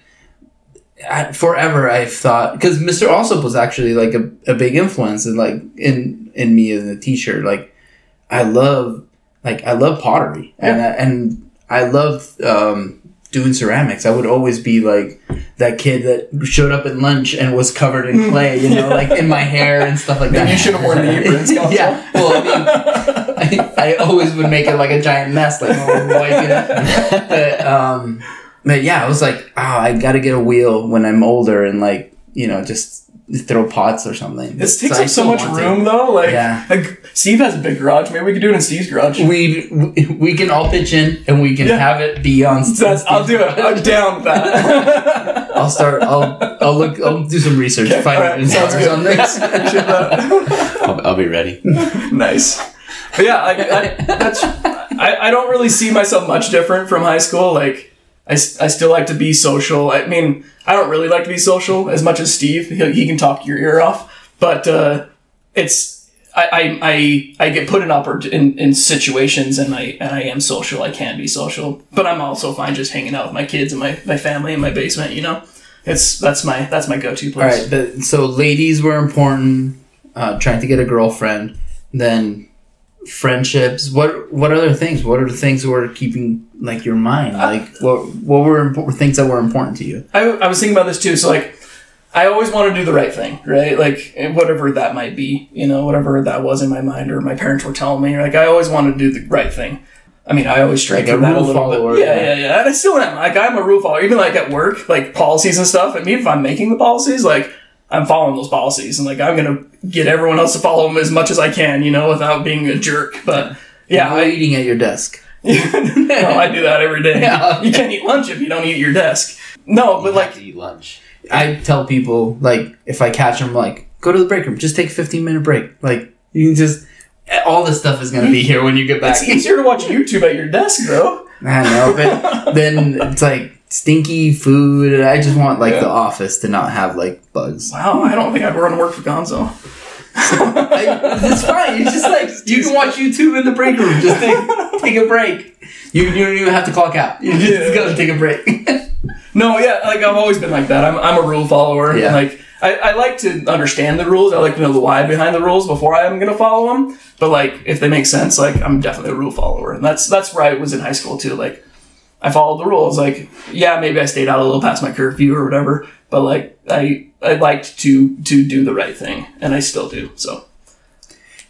I, forever I've thought because Mr. Alsop was actually like a, a big influence in like in in me as a teacher. Like I love like I love pottery and I, and I love um, doing ceramics. I would always be like that kid that showed up at lunch and was covered in clay, you know, like in my hair and stuff like that. You should have worn the aprons. Yeah. Well, I mean, I, I always would make it like a giant mess, like oh. But um, but yeah, I was like, oh, I got to get a wheel when I'm older and like you know just throw pots or something. This takes I up so much want to. room though. Like, Yeah. like Steve has a big garage. Maybe we could do it in Steve's garage. We we- we can all pitch in and we can Yeah. have it be on. That's, I'll do it. I'm down with that. I'll start. I'll I'll look. I'll do some research. Okay, find alright, it sounds good. something. Appreciate that. I'll, I'll be ready. nice. But yeah, like, I, that's I, I don't really see myself much different from high school. Like I, I still like to be social. I mean, I don't really like to be social as much as Steve. He, he can talk your ear off, but uh, it's I, I, I, I get put in, oppor- in in situations and I and I am social. I can be social, but I'm also fine just hanging out with my kids and my, my family in my basement. You know, it's that's my that's my go to place. right. The, so ladies were important. Uh, trying to get a girlfriend. Then friendships. What what other things? What are the things were keeping like your mind? Like what what were impo- things that were important to you? I, I was thinking about this too. So like, I always want to do the right thing, right? Like whatever that might be, you know, whatever that was in my mind or my parents were telling me. Like I always want to do the right thing. I mean, I always strive Like a that a rule little follower, bit. Yeah, yeah. yeah, yeah. And I still am. Like I'm a rule follower. Even like at work, like policies and stuff. I mean, if I'm making the policies, like I'm following those policies, and like I'm gonna get everyone else to follow them as much as I can, you know, without being a jerk. But yeah, I, eating at your desk. no, I do that every day. Yeah. You can't eat lunch if you don't eat your desk. No, but You like to eat lunch. I tell people like if I catch them, like go to the break room, just take a fifteen minute break. Like you can just all this stuff is gonna be here when you get back. it's easier to watch YouTube at your desk, bro. I know, but then it's like stinky food. I just want like Yeah. the office to not have like bugs. Wow, I don't think I'd want to work for Gonzo. I, it's fine. You just like you can watch YouTube in the break room. Just take take a break. You, you don't even have to clock out. You just Yeah. go take a break. No, yeah, like I've always been like that. I'm, I'm a rule follower. Yeah. Like I, I like to understand the rules. I like to know the why behind the rules before I'm gonna follow them. But like if they make sense, like I'm definitely a rule follower, and that's that's where I was in high school too. Like I followed the rules. Like yeah, maybe I stayed out a little past my curfew or whatever, but like I I liked to to do the right thing, and I still do. So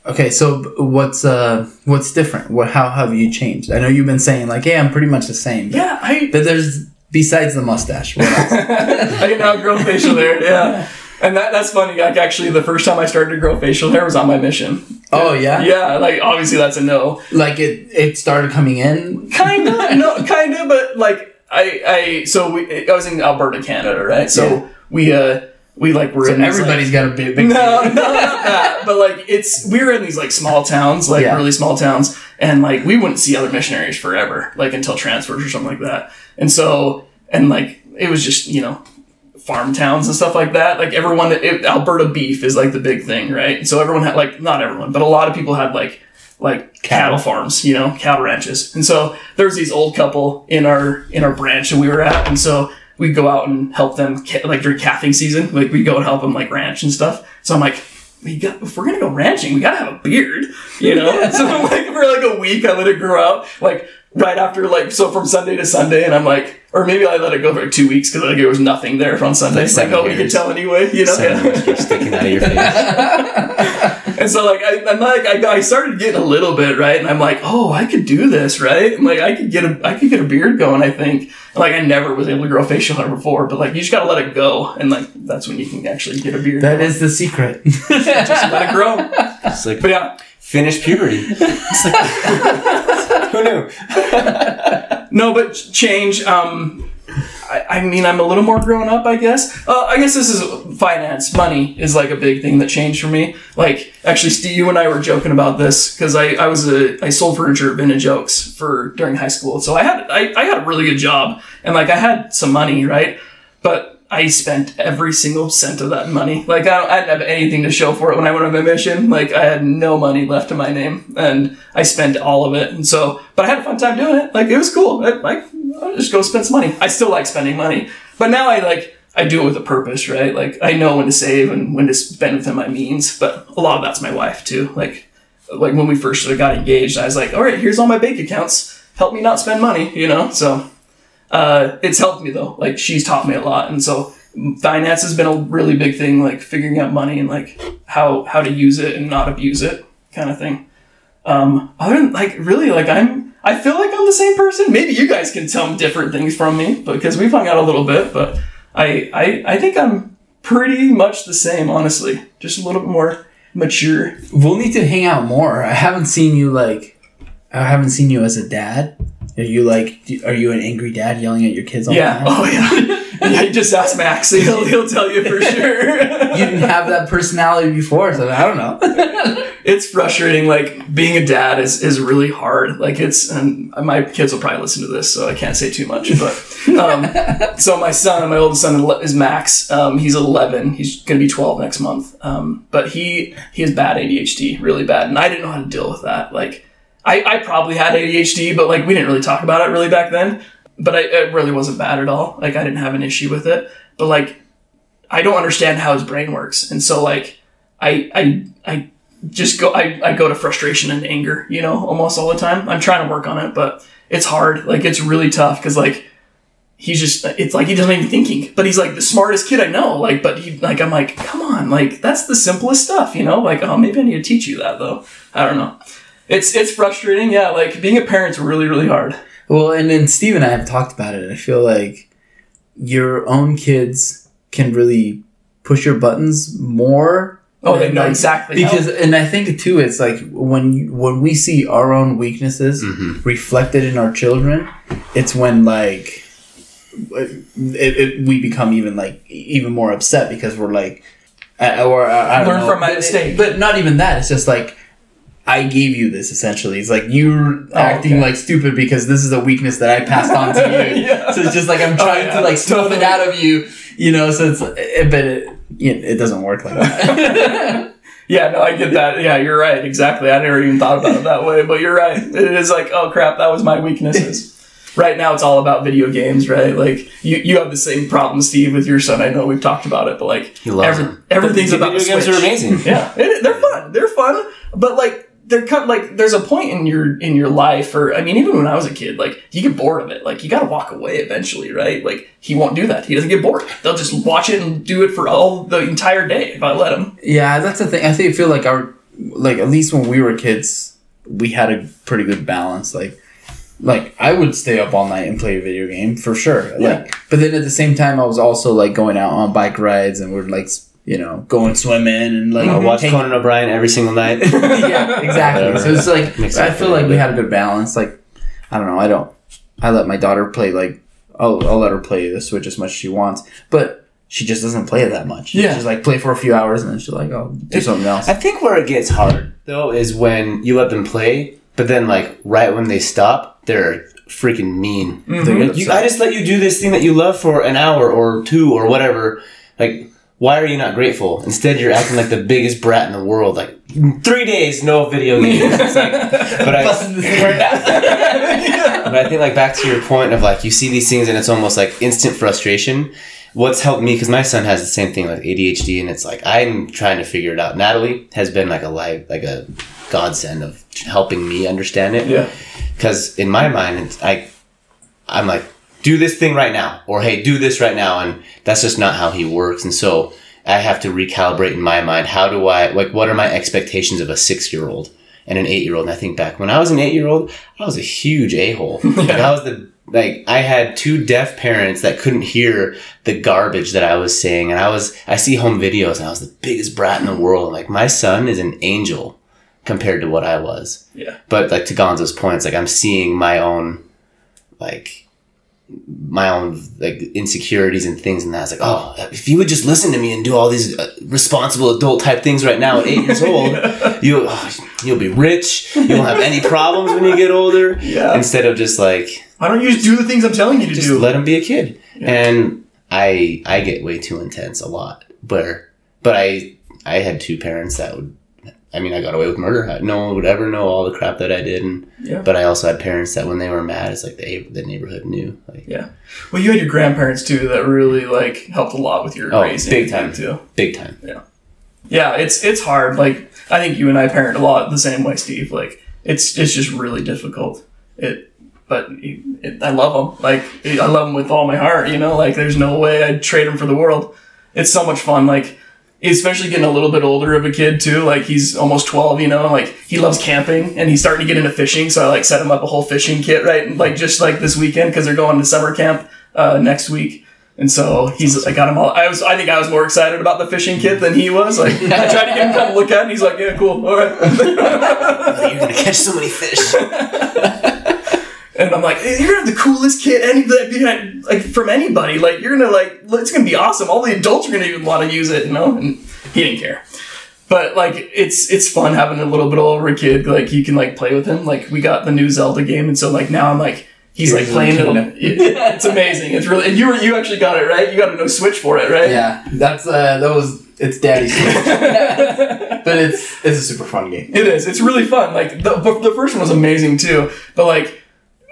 okay, so what's uh what's different? What how have you changed? I know you've been saying like, hey, I'm pretty much the same. But, yeah, I but there's besides the mustache. What else? I can now grow facial hair. Yeah. And that, that's funny. Like actually, the first time I started to grow facial hair was on my mission. Oh yeah, Yeah, like obviously that's a no. like it it started coming in. kind of no kind of but like i i so we i was in alberta canada right so Yeah. we uh we like were So in these, everybody's got a big, big no no not that but like it's we were in these like small towns like Yeah. really small towns and like we wouldn't see other missionaries forever like until transfers or something like that and so and like it was just you know farm towns and stuff like that like everyone it, alberta beef is like the big thing right so everyone had like not everyone but a lot of people had like like cattle farms, you know, cattle ranches. And so there was these old couple in our in our branch that we were at, and so we'd go out and help them like during calving season. Like we'd go and help them like ranch and stuff. So I'm like, we got if we're gonna go ranching, we gotta have a beard, you know. so like for like a week, I let it grow out, like right after like so from Sunday to Sunday, and I'm like, or maybe I let it go for like two weeks because like there was nothing there on Sunday. Like It's like, seven oh, we could hairs. tell anyway, you know. Seven Yeah. keep sticking out of your face. And so like I, I'm like I, I started getting a little bit right, and I'm like, oh, I could do this, right? I'm like I could get a I could get a beard going. I think And, like I never was able to grow facial hair before, but like you just gotta let it go, and like that's when you can actually get a beard. That going. is the secret. just let it grow. It's like But yeah, finish puberty. It's like, who knew? no, but change. Um, I, I mean, I'm a little more grown up, I guess. Uh, I guess this is finance. Money is like a big thing that changed for me. Like, actually, Steve, you and I were joking about this because I, I was a I sold furniture at Vintage Oaks for during high school, so I had I, I had a really good job and like I had some money, right? But I spent every single cent of that money. Like I, don't, I didn't have anything to show for it when I went on my mission. Like I had no money left to my name, and I spent all of it. And so, but I had a fun time doing it. Like it was cool. I, like I'll just go spend some money. I still like spending money, but now I like I do it with a purpose, right? Like I know when to save and when to spend within my means. But a lot of that's my wife too. Like like when we first sort of got engaged, I was like, all right, here's all my bank accounts. Help me not spend money, you know. So uh, it's helped me though. Like she's taught me a lot, and so finance has been a really big thing. Like figuring out money and like how how to use it and not abuse it, kind of thing. Um, other than like really, like I'm. I feel like I'm the same person. Maybe you guys can tell different things from me because we've hung out a little bit, but I I, I think I'm pretty much the same, honestly. Just a little bit more mature. we'll need to hang out more. I haven't seen you like. I haven't seen you as a dad. Are you like? Are you an angry dad yelling at your kids all Yeah. the time? Oh yeah. yeah. Just ask Max. He'll he'll tell you for sure. You didn't have that personality before, so I don't know. it's frustrating. Like being a dad is, is really hard. Like it's, and my kids will probably listen to this, so I can't say too much. But um, so my son, my oldest son is Max. Um, he's 11. He's gonna be 12 next month. Um, but he he has bad ADHD, really bad, and I didn't know how to deal with that. Like I, I probably had ADHD, but like we didn't really talk about it really back then. But I, it really wasn't bad at all. Like I didn't have an issue with it. But like I don't understand how his brain works, and so like I I I just go I, I go to frustration and anger, you know, almost all the time. I'm trying to work on it, but it's hard. Like it's really tough because like he's just it's like he doesn't even thinking but he's like the smartest kid i know like but he like i'm like come on like that's the simplest stuff you know like oh maybe i need to teach you that though i don't know it's it's frustrating yeah like being a parent's really really hard Well, and then Steve and I have talked about it. I feel like your own kids can really push your buttons more. oh they know Like, exactly how- because, and I think too, it's like when when we see our own weaknesses mm-hmm. reflected in our children, it's when like it, it, we become even like even more upset because we're like, or I don't Learn know, from my but- mistake. But not even that. It's just like. I gave you this essentially. It's like you're acting Oh, okay. like stupid because this is a weakness that I passed on to you. Yeah. So it's just like I'm oh, trying Oh, yeah, to like snuff it out of you, you know. So it's, it, but it, it, it doesn't work like that. yeah no i get that yeah you're right exactly i never even thought about it that way but you're right it is like oh crap that was my weaknesses right now it's all about video games right like you, you have the same problem steve with your son i know we've talked about it but like He loves every- everything's The about the video games Switch. are amazing. Yeah, it, they're fun. They're fun, but like they're kind like there's a point in your in your life, or I mean, even when I was a kid, like you get bored of it. Like you got to walk away eventually, right? Like he won't do that. He doesn't get bored. They'll just watch it and do it for all the entire day if I let him. yeah, that's the thing. I think I feel like our like at least when we were kids, we had a pretty good balance. Like like I would stay up all night and play a video game for sure. Yeah. Like, but then at the same time, I was also like going out on bike rides and we're like you know going swimming and like I watch Conan O'Brien every single night. yeah, exactly. So it's like Mix I feel like we had a good balance. Like I don't know, I don't. I let my daughter play like I'll, I'll let her play the Switch as much as she wants, but she just doesn't play it that much. Yeah. she's like play for a few hours and then she's like, oh, do something else. I think where it gets hard though is when you let them play, but then like right when they stop, they're freaking mean. They get You. I just let you do this thing that you love for an hour or two or whatever. Like, why are you not grateful? Instead, you're acting like the biggest brat in the world. Like, three days, no video games. It's like, but I, Busting this thing right now. but I think like back to your point of like you see these things and it's almost like instant frustration. What's helped me because my son has the same thing like ADHD and it's like I'm trying to figure it out. Natalie has been like a life like a godsend of helping me understand it. Yeah. Because in my mind, it's, I I'm like do this thing right now or hey do this right now and that's just not how he works. And so I have to recalibrate in my mind how do I like what are my expectations of a six year old and an eight year old and I think back when I was an eight year old I was a huge a hole like I was the like I had two deaf parents that couldn't hear the garbage that I was saying. And I was I see home videos and I was the biggest brat in the world. Like my son is an angel compared to what I was. Yeah. but like to Gonzo's points like I'm seeing my own like my own like insecurities and things and that. It's like, oh, if you would just listen to me and do all these uh, responsible adult type things right now at eight years old, you oh, you'll be rich. You won't have any problems when you get older. Yeah. Instead of just like Why don't you just do the things I'm telling you to just do? let him be a kid. And I I get way too intense a lot. But but I I had two parents that would. I mean, I got away with murder. No one would ever know all the crap that I did, and Yeah. but I also had parents that when they were mad, it's like the the neighborhood knew. Like, yeah. Well, you had your grandparents too that really like helped a lot with your Oh, raising big time. too. big time. Yeah, Yeah, it's it's hard. Like I think you and I parent a lot the same way, Steve. Like it's it's just really difficult. It, but it, it, I love them. Like I love them with all my heart. You know, like there's no way I'd trade them for the world. It's so much fun. Like especially getting a little bit older of a kid too. Like he's almost twelve. You know, like he loves camping and he's starting to get into fishing. So I like set him up a whole fishing kit right, like just like this weekend because they're going to summer camp uh, next week. And so he's, I got him all. I was, I think I was more excited about the fishing kit than he was. Like I tried to get him to look at, it, and he's like, "Yeah, cool, all right." You're gonna catch so many fish. and I'm like, hey, "You're gonna have the coolest kit, any like, like from anybody. Like you're gonna like, it's gonna be awesome. All the adults are gonna even want to use it, you know." And he didn't care. But like, it's it's fun having a little bit older kid. Like you can like play with him. Like we got the new Zelda game, and so like now I'm like. He's like playing it. It's amazing. It's really. And you were you actually got it right. You got a no switch for it, right? Yeah, that's uh, that was it's daddy's, but it's it's a super fun game. It is. It's really fun. Like the the first one was amazing too. But like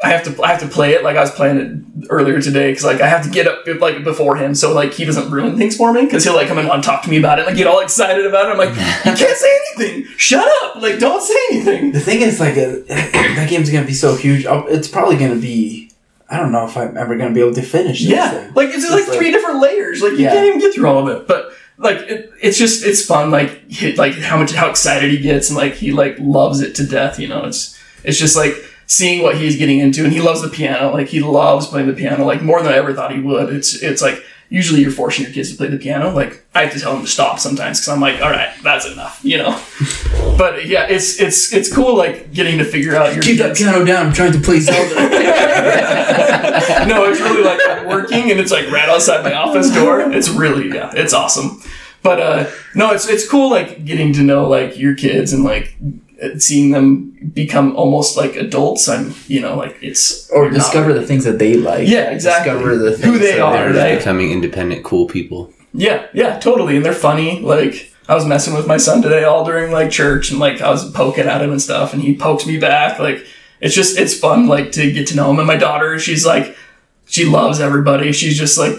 I have to I have to play it like I was playing it earlier today because like I have to get up like before him so like he doesn't ruin things for me because he'll like come and talk to me about it and like get all excited about it. I'm like you can't say anything. Shut up. Like don't say anything. The thing is, like, uh, that game's gonna be so huge. It's probably gonna be I don't know if I'm ever gonna be able to finish this Yeah, thing. like it's, like, like- three different layers. Like you Yeah. can't even get through all of it. But like it, it's just it's fun. Like he, like how much how excited he gets and like he like loves it to death. You know, it's it's just like seeing what he's getting into, and he loves the piano. Like he loves playing the piano like more than I ever thought he would. It's it's like usually you're forcing your kids to play the piano. Like I have to tell them to stop sometimes because I'm like, all right, that's enough. You know. but yeah, it's it's it's cool like getting to figure out your Keep that piano down. I'm trying to play Zelda. no, it's really like I'm working and it's like right outside my office door. It's really yeah, it's awesome. But uh no, it's it's cool like getting to know like your kids and like Uh, seeing them become almost like adults. I'm you know like it's or you're not- discover the things that they like. Yeah, exactly. Discover the Who things they that are, they're- They're right? becoming independent, cool people. Yeah, yeah, totally. And they're funny. Like I was messing with my son today all during like church and like I was poking at him and stuff and he pokes me back. Like it's just it's fun like to get to know him. And my daughter, she's like she loves everybody. She's just like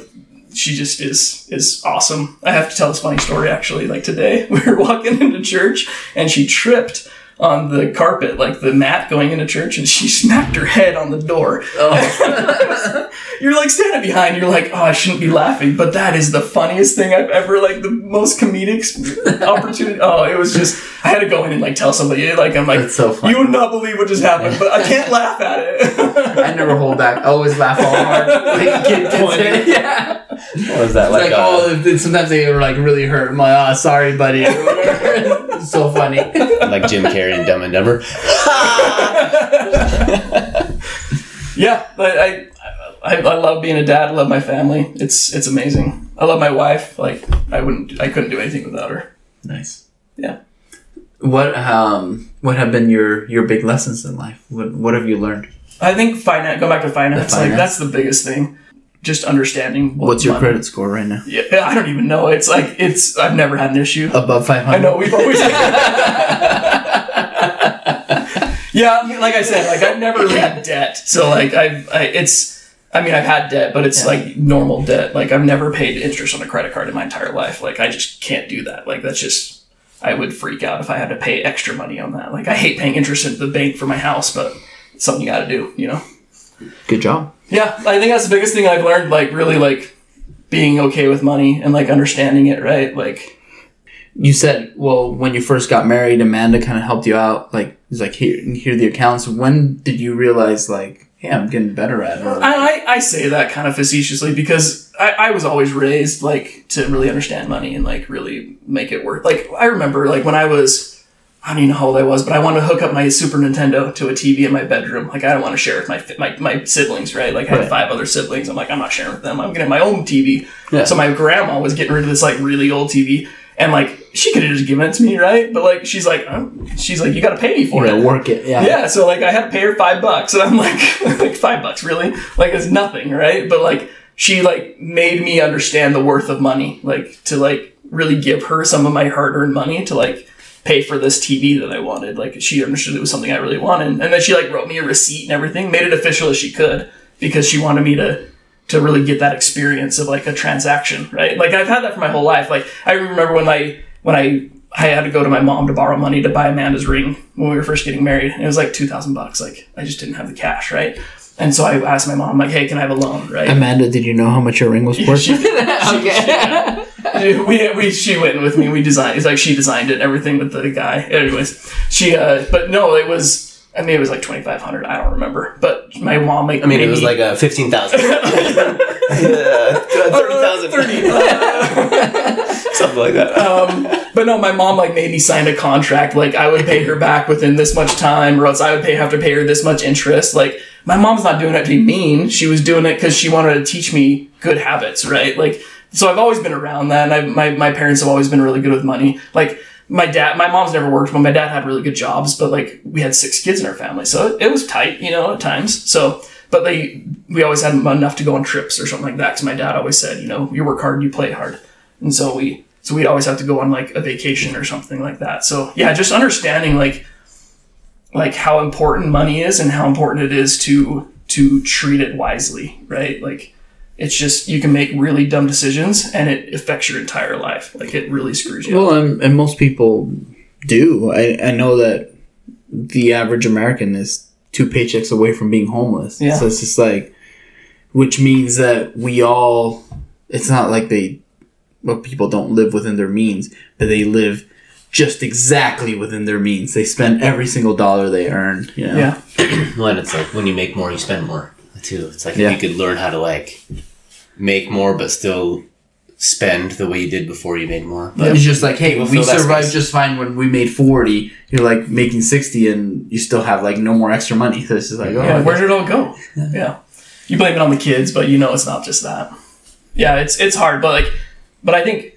she just is is awesome. I have to tell this funny story actually. Like today, we were walking into church and she tripped on the carpet, like the mat going into church, and she smacked her head on the door. Oh. you're like standing behind, you're like, oh, I shouldn't be laughing, but that is the funniest thing I've ever, like, the most comedic opportunity. Oh, it was just, I had to go in and like tell somebody, like, I'm like, That's so funny. you would not believe what just happened, but I can't laugh at it. I never hold back. I always laugh all hard. Like, kid, kids, yeah. What was that Like, like? uh, oh, th- sometimes they were like really hurt. I'm like, oh, sorry, buddy. or whatever. It's so funny. like Jim Carrey and Dumb and Dumber. yeah, but I, I, I love being a dad. I love my family. It's, it's amazing. I love my wife. Like, I wouldn't, I couldn't do anything without her. Nice. Yeah. What um what have been your your big lessons in life? What what have you learned? I think finance, go back to finance, The like, that's the biggest thing. Just understanding what What's your money- credit score right now? Yeah, I don't even know. It's like it's. I've never had an issue. Above five hundred. I know we've always. yeah, I mean, like I said, like I've never really had debt, so like I've. I, it's. I mean, I've had debt, but it's Yeah. like normal debt. Like I've never paid interest on a credit card in my entire life. Like I just can't do that. Like that's just. I would freak out if I had to pay extra money on that. Like I hate paying interest at the bank for my house, but it's something you got to do. You know. Good job. Yeah, I think that's the biggest thing I've learned. Like really, like being okay with money and like understanding it. Right, like. You said, well, when you first got married, Amanda kind of helped you out. Like, it's like here, here are the accounts. When did you realize, like, hey, I'm getting better at it? I, I, I say that kind of facetiously because I, I was always raised like to really understand money and like really make it work. Like I remember like when I was I don't even know how old I was, but I wanted to hook up my Super Nintendo to a TV in my bedroom. Like I don't want to share with my my, my siblings, right? Like I had Right. five other siblings. I'm like I'm not sharing with them. I'm getting my own TV. Yeah. So my grandma was getting rid of this like really old TV. And like she could have just given it to me, right? But like she's like, oh. she's like, you got to pay me for you it. work it. Yeah. Yeah, so like I had to pay her five bucks, and I'm like, like five bucks, really? Like it's nothing, right? But like she like made me understand the worth of money, like to like really give her some of my hard earned money to like pay for this TV that I wanted. Like she understood it was something I really wanted, and then she like wrote me a receipt and everything, made it official as she could because she wanted me to to really get that experience of like a transaction, right? Like I've had that for my whole life. Like I remember when I when I I had to go to my mom to borrow money to buy Amanda's ring when we were first getting married. And it was like two thousand bucks. Like I just didn't have the cash, right? And so I asked my mom, like, "Hey, can I have a loan?" Right? Amanda, did you know how much your ring was worth? She- she- we, we she went with me. We designed. It's like she designed it, everything with the guy. Anyways, she. uh But no, it was. I mean, it was like twenty five hundred. I don't remember. But my mom like. I mean, made it was me- like uh, fifteen thousand. Thirty thousand. Something like that. um, but no, my mom like made me sign a contract. Like I would pay her back within this much time, or else I would pay have to pay her this much interest. Like my mom's not doing it to be mean. She was doing it because she wanted to teach me good habits, right? Like so, I've always been around that. And I, my my parents have always been really good with money. Like my dad, my mom's never worked, but my dad had really good jobs. But like we had six kids in our family, so it, was tight, you know, at times. So. But they, we always had enough to go on trips or something like that. Because my dad always said, you know, you work hard, you play hard. And so we so we'd always have to go on like a vacation or something like that. So yeah, just understanding like like how important money is and how important it is to to treat it wisely, right? Like it's just you can make really dumb decisions and it affects your entire life. Like it really screws you. up. Well, and, and most people do. I, I know that the average American is two paychecks away from being homeless. Yeah. So it's just like which means that we all. It's not like they, well, people don't live within their means, but they live just exactly within their means. They spend every single dollar they earn. You know? Yeah. Well, and it's like when you make more, you spend more too. It's like Yeah. if you could learn how to like make more, but still spend the way you did before you made more. But It's just like, hey, We'll we fill that survived just fine when we made 40. You're like making 60 and you still have like no more extra money. So it's just like, oh, Yeah, where guess- did it all go? Yeah. You blame it on the kids, but you know it's not just that. Yeah, it's it's hard, but like but I think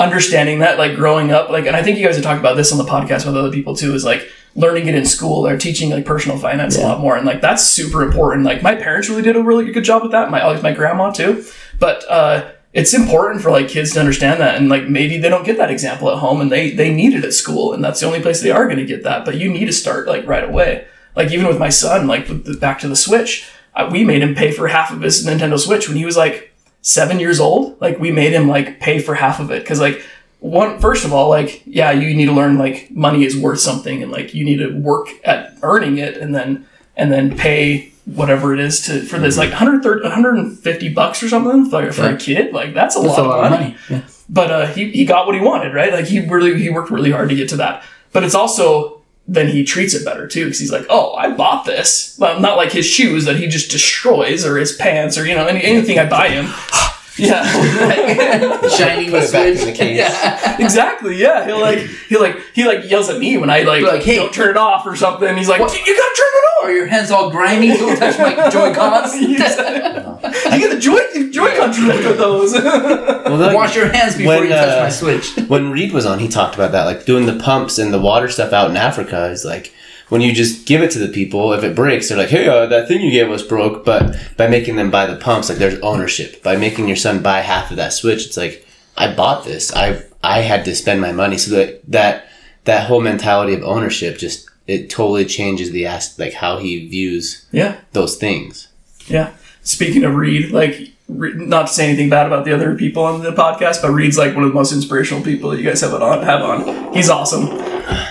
understanding that, like growing up, like and I think you guys have talked about this on the podcast with other people too, is like learning it in school. They're teaching like personal finance a lot more. And like that's super important. Like my parents really did a really good job with that. My like my grandma too. But uh it's important for like kids to understand that and like maybe they don't get that example at home and they they need it at school and that's the only place they are going to get that but you need to start like right away like even with my son like the, back to the switch uh, we made him pay for half of his nintendo switch when he was like seven years old like we made him like pay for half of it. Because like one first of all like yeah you need to learn like money is worth something and like you need to work at earning it and then and then pay whatever it is to for this like 130 150 bucks or something for, for Yeah. a kid? Like that's a, That's lot, a lot of money, Yeah. but uh, he, he got what he wanted right? Like he really he worked really hard to get to that. But it's also then he treats it better too because he's like oh i bought this. Well not like his shoes that he just destroys or his pants or you know any, anything i buy him yeah Shining Put the it back in switch. the case. Yeah. exactly yeah he'll like he like he like yells at me when i like, Like, hey. don't turn it off or something he's like What? you gotta turn it Are your hands all grimy? Don't touch my Joy Cons. you get the joy joy controller with those well, like, Wash your hands before When, you touch uh, my Switch. when Reed was on, he talked about that, like doing the pumps and the water stuff out in Africa. Is like when you just give it to the people, if it breaks, they're like, "Hey, uh, that thing you gave us broke." But by making them buy the pumps, like there's ownership. By making your son buy half of that switch, it's like I bought this. I I had to spend my money. So that that that whole mentality of ownership just it totally changes the ask like how he views yeah those things. Yeah. Speaking of Reed, like, not to say anything bad about the other people on the podcast, but Reed's like one of the most inspirational people that you guys have on. Have on. He's awesome.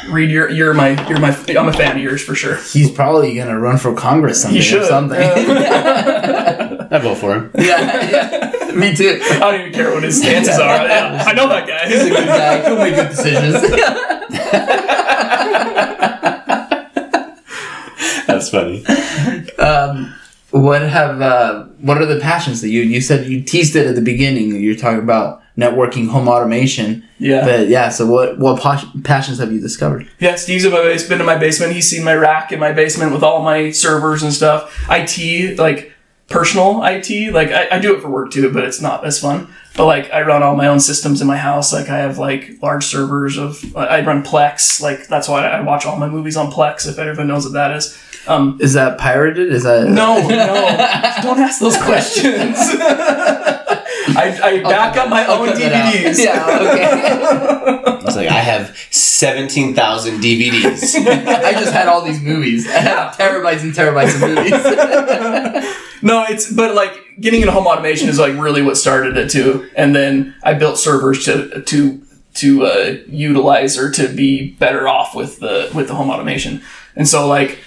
Reed, you're you're my you're my I'm a fan of yours for sure. He's probably gonna run for Congress someday He should. or something. Yeah. I vote for him. yeah, yeah. Me too. I don't even care what his stances are. Yeah, I know that guy. He's a good guy. guy. He'll make good decisions. That's funny. um, what have uh, what are the passions that you you said you teased it at the beginning? You're talking about networking, home automation. Yeah. But yeah, so what what pas- passions have you discovered? Yeah, Steve's in my been in my basement. He's seen my rack in my basement with all my servers and stuff. IT, like personal IT, like I, I do it for work too, but it's not as fun. But like I run all my own systems in my house. Like I have like large servers of I run Plex. Like that's why I watch all my movies on Plex. If everyone knows what that is. Um, Is that pirated? Is that no, no, don't ask those questions. I, I back up my I'll own cut out. DVDs. Yeah, okay. It's like I have seventeen thousand DVDs. I just had all these movies. I had terabytes and terabytes of movies. No, it's but like getting into home automation is like really what started it too, and then I built servers to to to uh, utilize or to be better off with the with the home automation, and so like.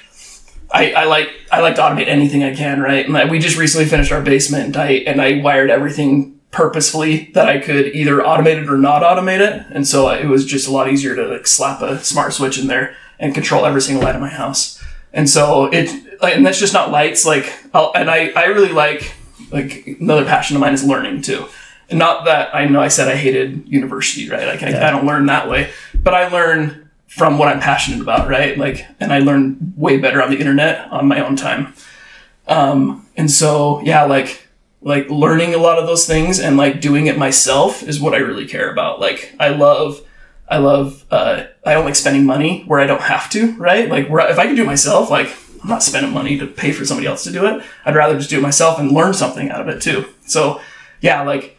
I, I like I like to automate anything I can, right? And like, we just recently finished our basement, and I and I wired everything purposefully that I could either automate it or not automate it, and so it was just a lot easier to like slap a smart switch in there and control every single light in my house. And so it, like, and that's just not lights. Like, I'll, and I, I really like, like another passion of mine is learning too. And not that I know I said I hated university, right? Like, I, I don't learn that way, but I learn from what I'm passionate about, right? Like, and I learn way better on the internet on my own time. Um, and so, yeah, like, like learning a lot of those things and like doing it myself is what I really care about. Like, I love, I love, uh, I don't like spending money where I don't have to, right? Like, where if I can do it myself, like, I'm not spending money to pay for somebody else to do it. I'd rather just do it myself and learn something out of it too. So, yeah, like,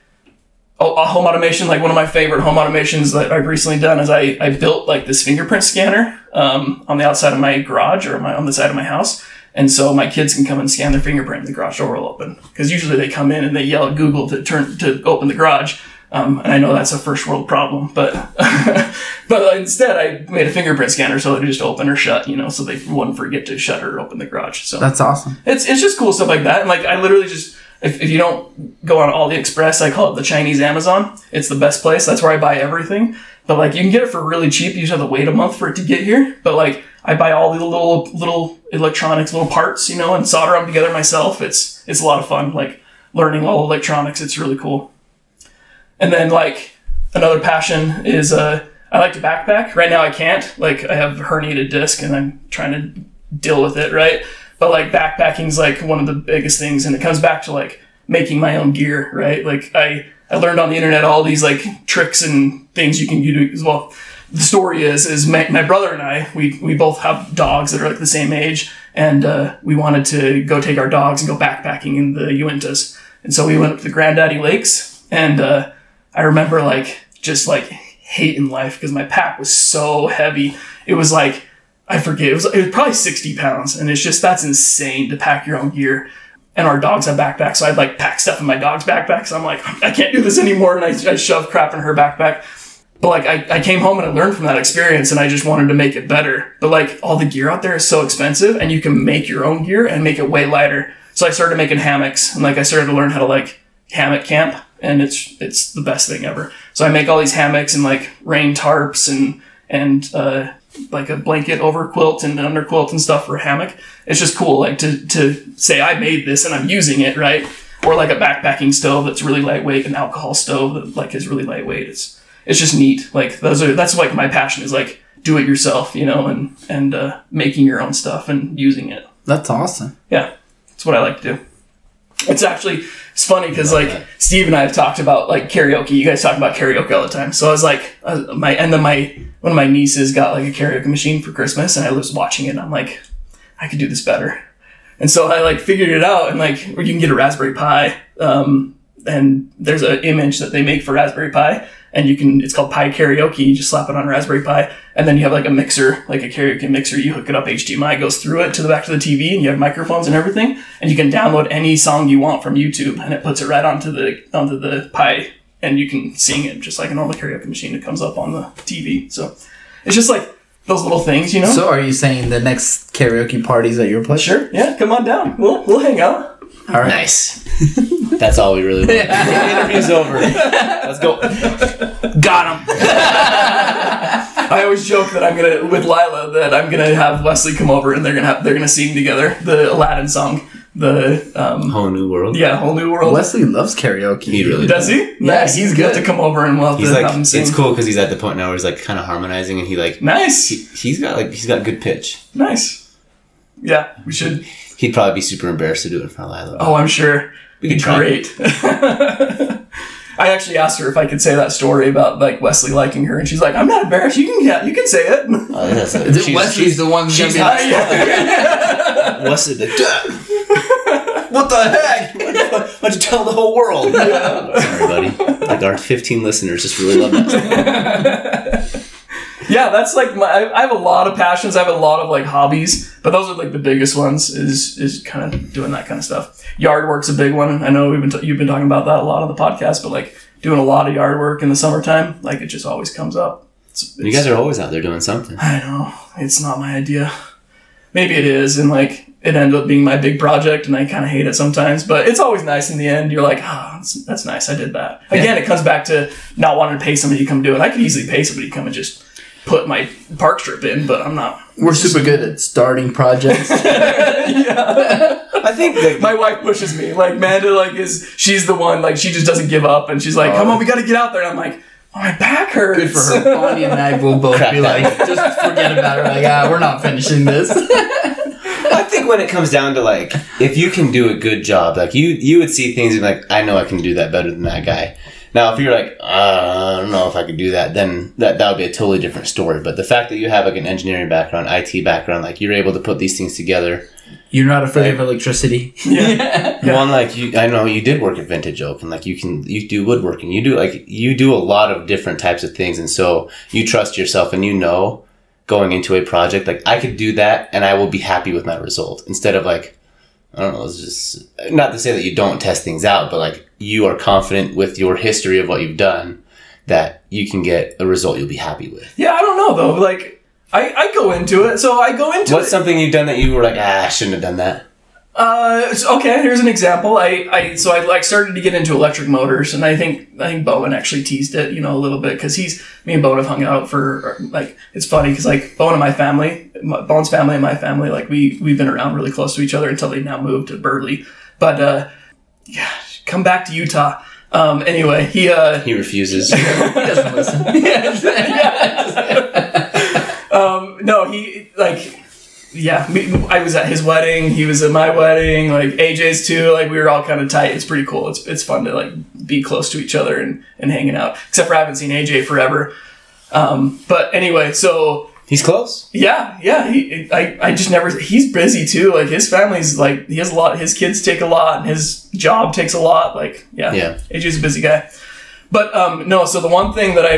a home automation, like one of my favorite home automations that I've recently done is I, I built like this fingerprint scanner um, on the outside of my garage or my on the side of my house. And so my kids can come and scan their fingerprint and the garage door will open. Because usually they come in and they yell at Google to turn to open the garage. Um, and I know that's a first world problem, but but instead I made a fingerprint scanner so it would just open or shut, you know, so they wouldn't forget to shut or open the garage. So That's awesome. it's it's just cool stuff like that. And like I literally just if, if you don't go on AliExpress, I call it the Chinese Amazon. It's the best place. That's where I buy everything. But like you can get it for really cheap. You just have to wait a month for it to get here. But like I buy all the little little electronics, little parts, you know, and solder them together myself. It's it's a lot of fun. Like learning all electronics. It's really cool. And then like another passion is uh I like to backpack. Right now I can't. Like I have herniated disc and I'm trying to deal with it, right? But like backpacking is like one of the biggest things and it comes back to like making my own gear, right? Like I I learned on the internet all these like tricks and things you can do as well. The story is is my, my brother and I we we both have dogs that are like the same age and uh, we wanted to go take our dogs and go backpacking in the Uintas. And so we went up to the Granddaddy Lakes and uh, I remember like just like hating life because my pack was so heavy. It was like I forget it was it was probably sixty pounds, and it's just that's insane to pack your own gear. And our dogs have backpacks, so I'd like pack stuff in my dog's backpack. So I'm like, I can't do this anymore, and I, I shoved crap in her backpack. But like I, I came home and I learned from that experience, and I just wanted to make it better. But like all the gear out there is so expensive, and you can make your own gear and make it way lighter. So I started making hammocks, and like I started to learn how to like hammock camp and it's it's the best thing ever. So I make all these hammocks and like rain tarps and and uh, like a blanket over quilt and under quilt and stuff for a hammock. It's just cool, like to to say I made this and I'm using it right, or like a backpacking stove that's really lightweight, an alcohol stove that like is really lightweight. It's it's just neat. Like those are that's like my passion is like do it yourself, you know, and and uh, making your own stuff and using it. That's awesome. Yeah, that's what I like to do. It's actually it's funny because like Steve and I have talked about like karaoke. You guys talk about karaoke all the time. So I was like, uh, my and then my one of my nieces got like a karaoke machine for Christmas, and I was watching it. and I'm like, I could do this better. And so I like figured it out, and like you can get a Raspberry Pi, um, and there's an image that they make for Raspberry Pi, and you can it's called Pi Karaoke. You just slap it on Raspberry Pi, and then you have like a mixer, like a karaoke mixer. You hook it up HDMI, goes through it to the back to the TV, and you have microphones and everything, and you can download any song you want from YouTube, and it puts it right onto the onto the Pi, and you can sing it just like a normal karaoke machine. It comes up on the TV, so it's just like those little things, you know. So are you saying the next karaoke parties at your place? sure, yeah, come on down. We'll we'll hang out. All right. Nice. That's all we really want. The interview's over. Let's go. Got him. I always joke that I'm gonna with Lila that I'm gonna have Wesley come over and they're gonna have they're gonna sing together the Aladdin song, the um Whole new world. yeah whole new world. Wesley loves karaoke. He really Does he? Nice. he's We'll have good. to come over and we'll He's to like, sing. it's cool because he's at the point now where he's like kind of harmonizing, and he like Nice, he, he's got like he's got good pitch. nice. Yeah, we should. He'd probably be super embarrassed to do it in front of Lila. Oh, I'm sure. we could try. Great. I actually asked her if I could say that story about like Wesley liking her, and she's like, "I'm not embarrassed. You can yeah, you can say it." Oh, that's a, Is it she's- Wesley's the one who's she's gonna be yeah. Wesley the What the heck? Why'd you tell the whole world? Sorry, buddy. Like our 15 listeners just really love that. yeah, that's like my. I I have a lot of passions. I have a lot of like hobbies, but those are like the biggest ones. Is is kind of doing that kind of stuff. Yard work's a big one. I know we've been t- you've been talking about that a lot on the podcast, but like doing a lot of yard work in the summertime, like it just always comes up. It's, You guys are always out there doing something. I know it's not my idea. Maybe it is, and like it ended up being my big project, and I kind of hate it sometimes. But it's always nice in the end. You're like, ah, that's, that's nice. I did that. Again, it comes back to not wanting to pay somebody to come do it. I could easily pay somebody to come and just put my park strip in, but I'm not. We're super good at starting projects. Yeah. I think that My wife pushes me. Like Manda, like is she's the one. Like she just doesn't give up, and she's like, "Come on, we got to get out there." And I'm like, oh, "My back hurts." Good for her. Bonnie and I will both Crap be like, just forget about it. Like, ah, we're not finishing this. I think when it comes down to like, if you can do a good job, like you you would see things and be like, I know I can do that better than that guy. Now, if you're like, uh, I don't know if I could do that, then that that would be a totally different story. But the fact that you have like an engineering background, IT background, like you're able to put these things together. You're not afraid of electricity. One like you, I know you did work at Vintage Oak, and like you can you do woodworking. You do like you do a lot of different types of things, and so you trust yourself, and you know going into a project like I could do that, and I will be happy with my result instead of like I don't know. It's just not to say that you don't test things out, but like you are confident with your history of what you've done that you can get a result you'll be happy with. Yeah, I don't know though. Like I, I go into it, so I go into What's it. something you've done that you were like, ah, I shouldn't have done that? Uh, so- okay. Here's an example. I, I so I like started to get into electric motors, and I think I think Bowen actually teased it, you know, a little bit because he's me and Bowen have hung out for like it's funny because like Bowen and my family, my, Bowen's family and my family, like we we've been around really close to each other until they now moved to Burley. But uh, yeah, come back to Utah. Um, anyway, he uh, He refuses. He doesn't listen. um, no, he like, yeah. Me, I was at his wedding. He was at my wedding. Like AJ's too. Like we were all kind of tight. It's pretty cool. It's it's fun to like be close to each other and and hanging out. Except for I haven't seen AJ forever. Um, but anyway, so He's close. yeah, yeah. He, I, I just never. He's busy too. Like his family's like he has a lot. His kids take a lot, and his job takes a lot. Like yeah, Yeah. AJ's a busy guy. But um, no. So the one thing that I,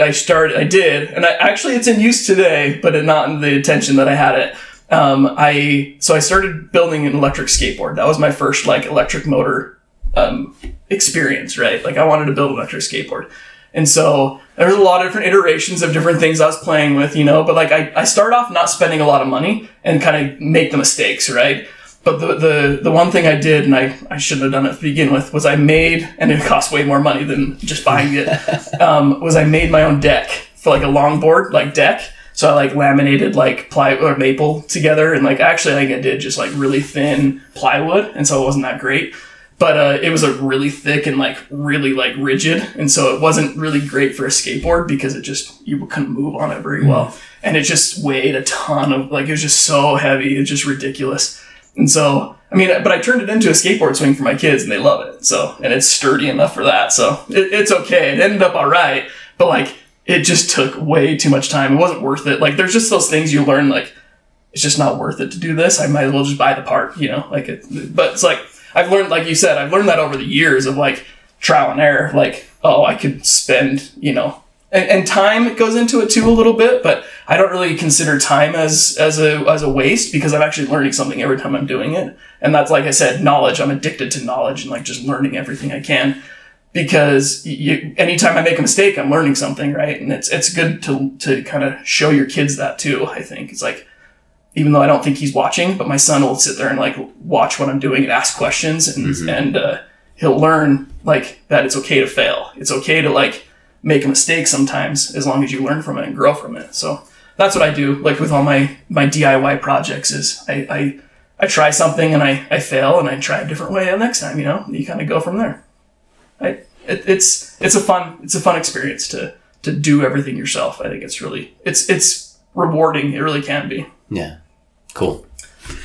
I I started, I did, and I actually it's in use today, but it, not in the attention that I had it. Um, I so I started building an electric skateboard. That was my first like electric motor um, experience. Right, like I wanted to build an electric skateboard. And so there's a lot of different iterations of different things I was playing with, you know, but like I, I start off not spending a lot of money and kind of make the mistakes, right? But the, the, the one thing I did, and I, I shouldn't have done it to begin with, was I made, and it cost way more money than just buying it, um, was I made my own deck for like a longboard, like deck. So I like laminated like plywood or maple together, and like actually I think I did just like really thin plywood, and so it wasn't that great but uh, it was a really thick and like really like rigid and so it wasn't really great for a skateboard because it just you couldn't move on it very well. And it just weighed a ton of like it was just so heavy it's just ridiculous. And so i mean but i turned it into a skateboard swing for my kids and they love it so and it's sturdy enough for that so it, it's okay. It ended up all right but like it just took way too much time. It wasn't worth it. Like there's just those things you learn like it's just not worth it to do this. I might as well just buy the part, you know, like it, but it's like, I've learned, like you said, I've learned that over the years of like trial and error. Like, oh, I could spend, you know, and, and time goes into it too a little bit, but I don't really consider time as, as a, as a waste because I'm actually learning something every time I'm doing it. And that's, like I said, knowledge. I'm addicted to knowledge and like just learning everything I can because you, anytime I make a mistake, I'm learning something, right? And it's, it's good to, to kind of show your kids that too. I think it's like, even though I don't think he's watching, but my son will sit there and like watch what I'm doing and ask questions, and and uh, he'll learn like that it's okay to fail. It's okay to like make a mistake sometimes, as long as you learn from it and grow from it. So that's what I do. Like with all my my DIY projects, is I I, I try something and I I fail and I try a different way the next time. You know, you kind of go from there. I it, it's it's a fun it's a fun experience to to do everything yourself. I think it's really it's it's rewarding. It really can be. Yeah. Cool.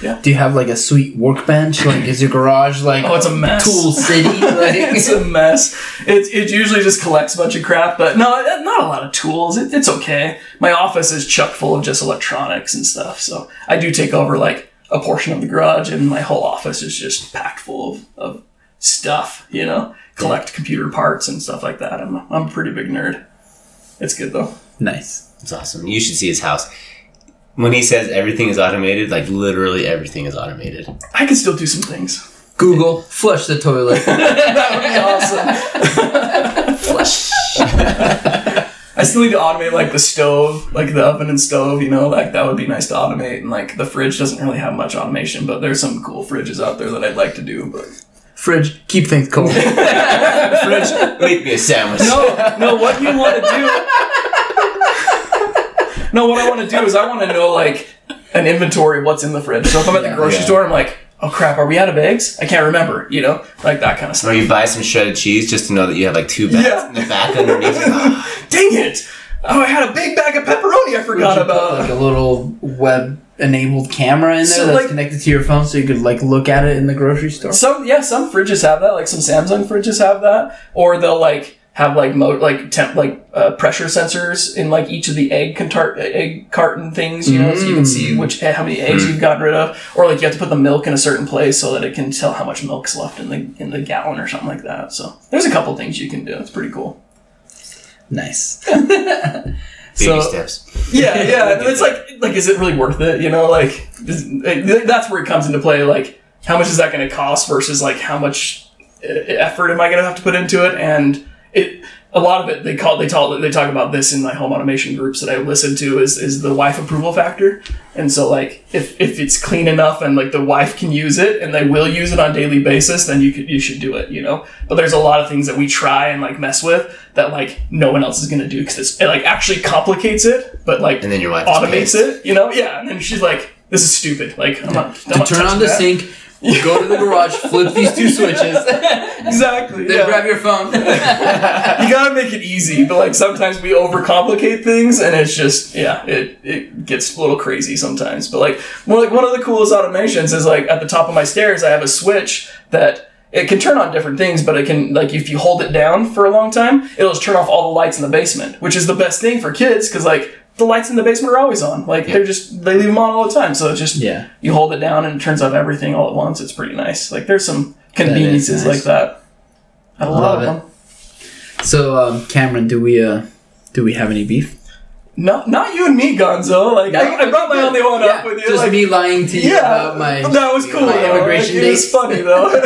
Yeah. Do you have like a sweet workbench? Like, is your garage like Oh, it's a mess. Tool City? Like, it's a mess. It, it usually just collects a bunch of crap, but no, not a lot of tools. It, it's okay. My office is chuck full of just electronics and stuff, so I do take over like a portion of the garage, and my whole office is just packed full of, of stuff. You know, collect computer parts and stuff like that. I'm I'm a pretty big nerd. It's good though. nice. It's awesome. You should see his house. When he says everything is automated, like literally everything is automated. I can still do some things. Google, flush the toilet. That would be awesome. flush. I still need to automate like the stove, like the oven and stove, you know, like that would be nice to automate. And like the fridge doesn't really have much automation, but there's some cool fridges out there that I'd like to do. But Fridge, keep things cold. fridge, Make me a sandwich. no, no, what you want to do? No, what I want to do is I want to know like an inventory of what's in the fridge. So if I'm at the grocery Yeah. store, I'm like, oh crap, are we out of eggs? I can't remember, you know, like that kind of stuff. Or you buy some shredded cheese just to know that you have like two bags Yeah. in the back underneath. Ah. Dang it! Oh, I had a big bag of pepperoni I forgot about. like a little web enabled camera in there So, that's like- connected to your phone so you could like look at it in the grocery store. Some yeah, some fridges have that. Like some Samsung fridges have that, or they'll like have like mo- like temp like uh, pressure sensors in like each of the egg contar- egg carton things. You know, so you can see which how many eggs you've gotten rid of, or like you have to put the milk in a certain place so that it can tell how much milk's left in the in the gallon or something like that. So there's a couple things you can do. It's pretty cool. Nice. Baby So- steps. Yeah, yeah. It's like like is it really worth it? You know, like is, that's where it comes into play. Like how much is that going to cost versus like how much uh, effort am I going to have to put into it? And it a lot of it they call they talk they talk about this in my home automation groups that I listen to is is the wife approval factor. And so like if if it's clean enough and like the wife can use it and they will use it on a daily basis, then you could you should do it, you know. But there's a lot of things that we try and like mess with that like no one else is gonna do because it like actually complicates it, but like And then your wife automates it, you know? Yeah, and then she's like, "This is stupid." Like I'm not, I'm To not turn on the that. sink, go to the garage, flip these two switches, Exactly. then yeah. grab your phone. you gotta make it easy, but like sometimes we overcomplicate things, and it's just yeah, it it gets a little crazy sometimes. But like like one of the coolest automations is like at the top of my stairs, I have a switch that. It can turn on different things, but it can like if you hold it down for a long time, it'll just turn off all the lights in the basement, which is the best thing for kids because like the lights in the basement are always on. Like they're just they leave them on all the time, so it's just Yeah. you hold it down and it turns off everything all at once. It's pretty nice. Like there's some conveniences nice. like that. I love, love it. them. So, um, Cameron, do we uh, do we have any beef? Not not you and me, Gonzo. Like I, I brought my only one Yeah, up with you. Just like, me lying to you yeah, about my. that was cool. my though. immigration like, it was funny though.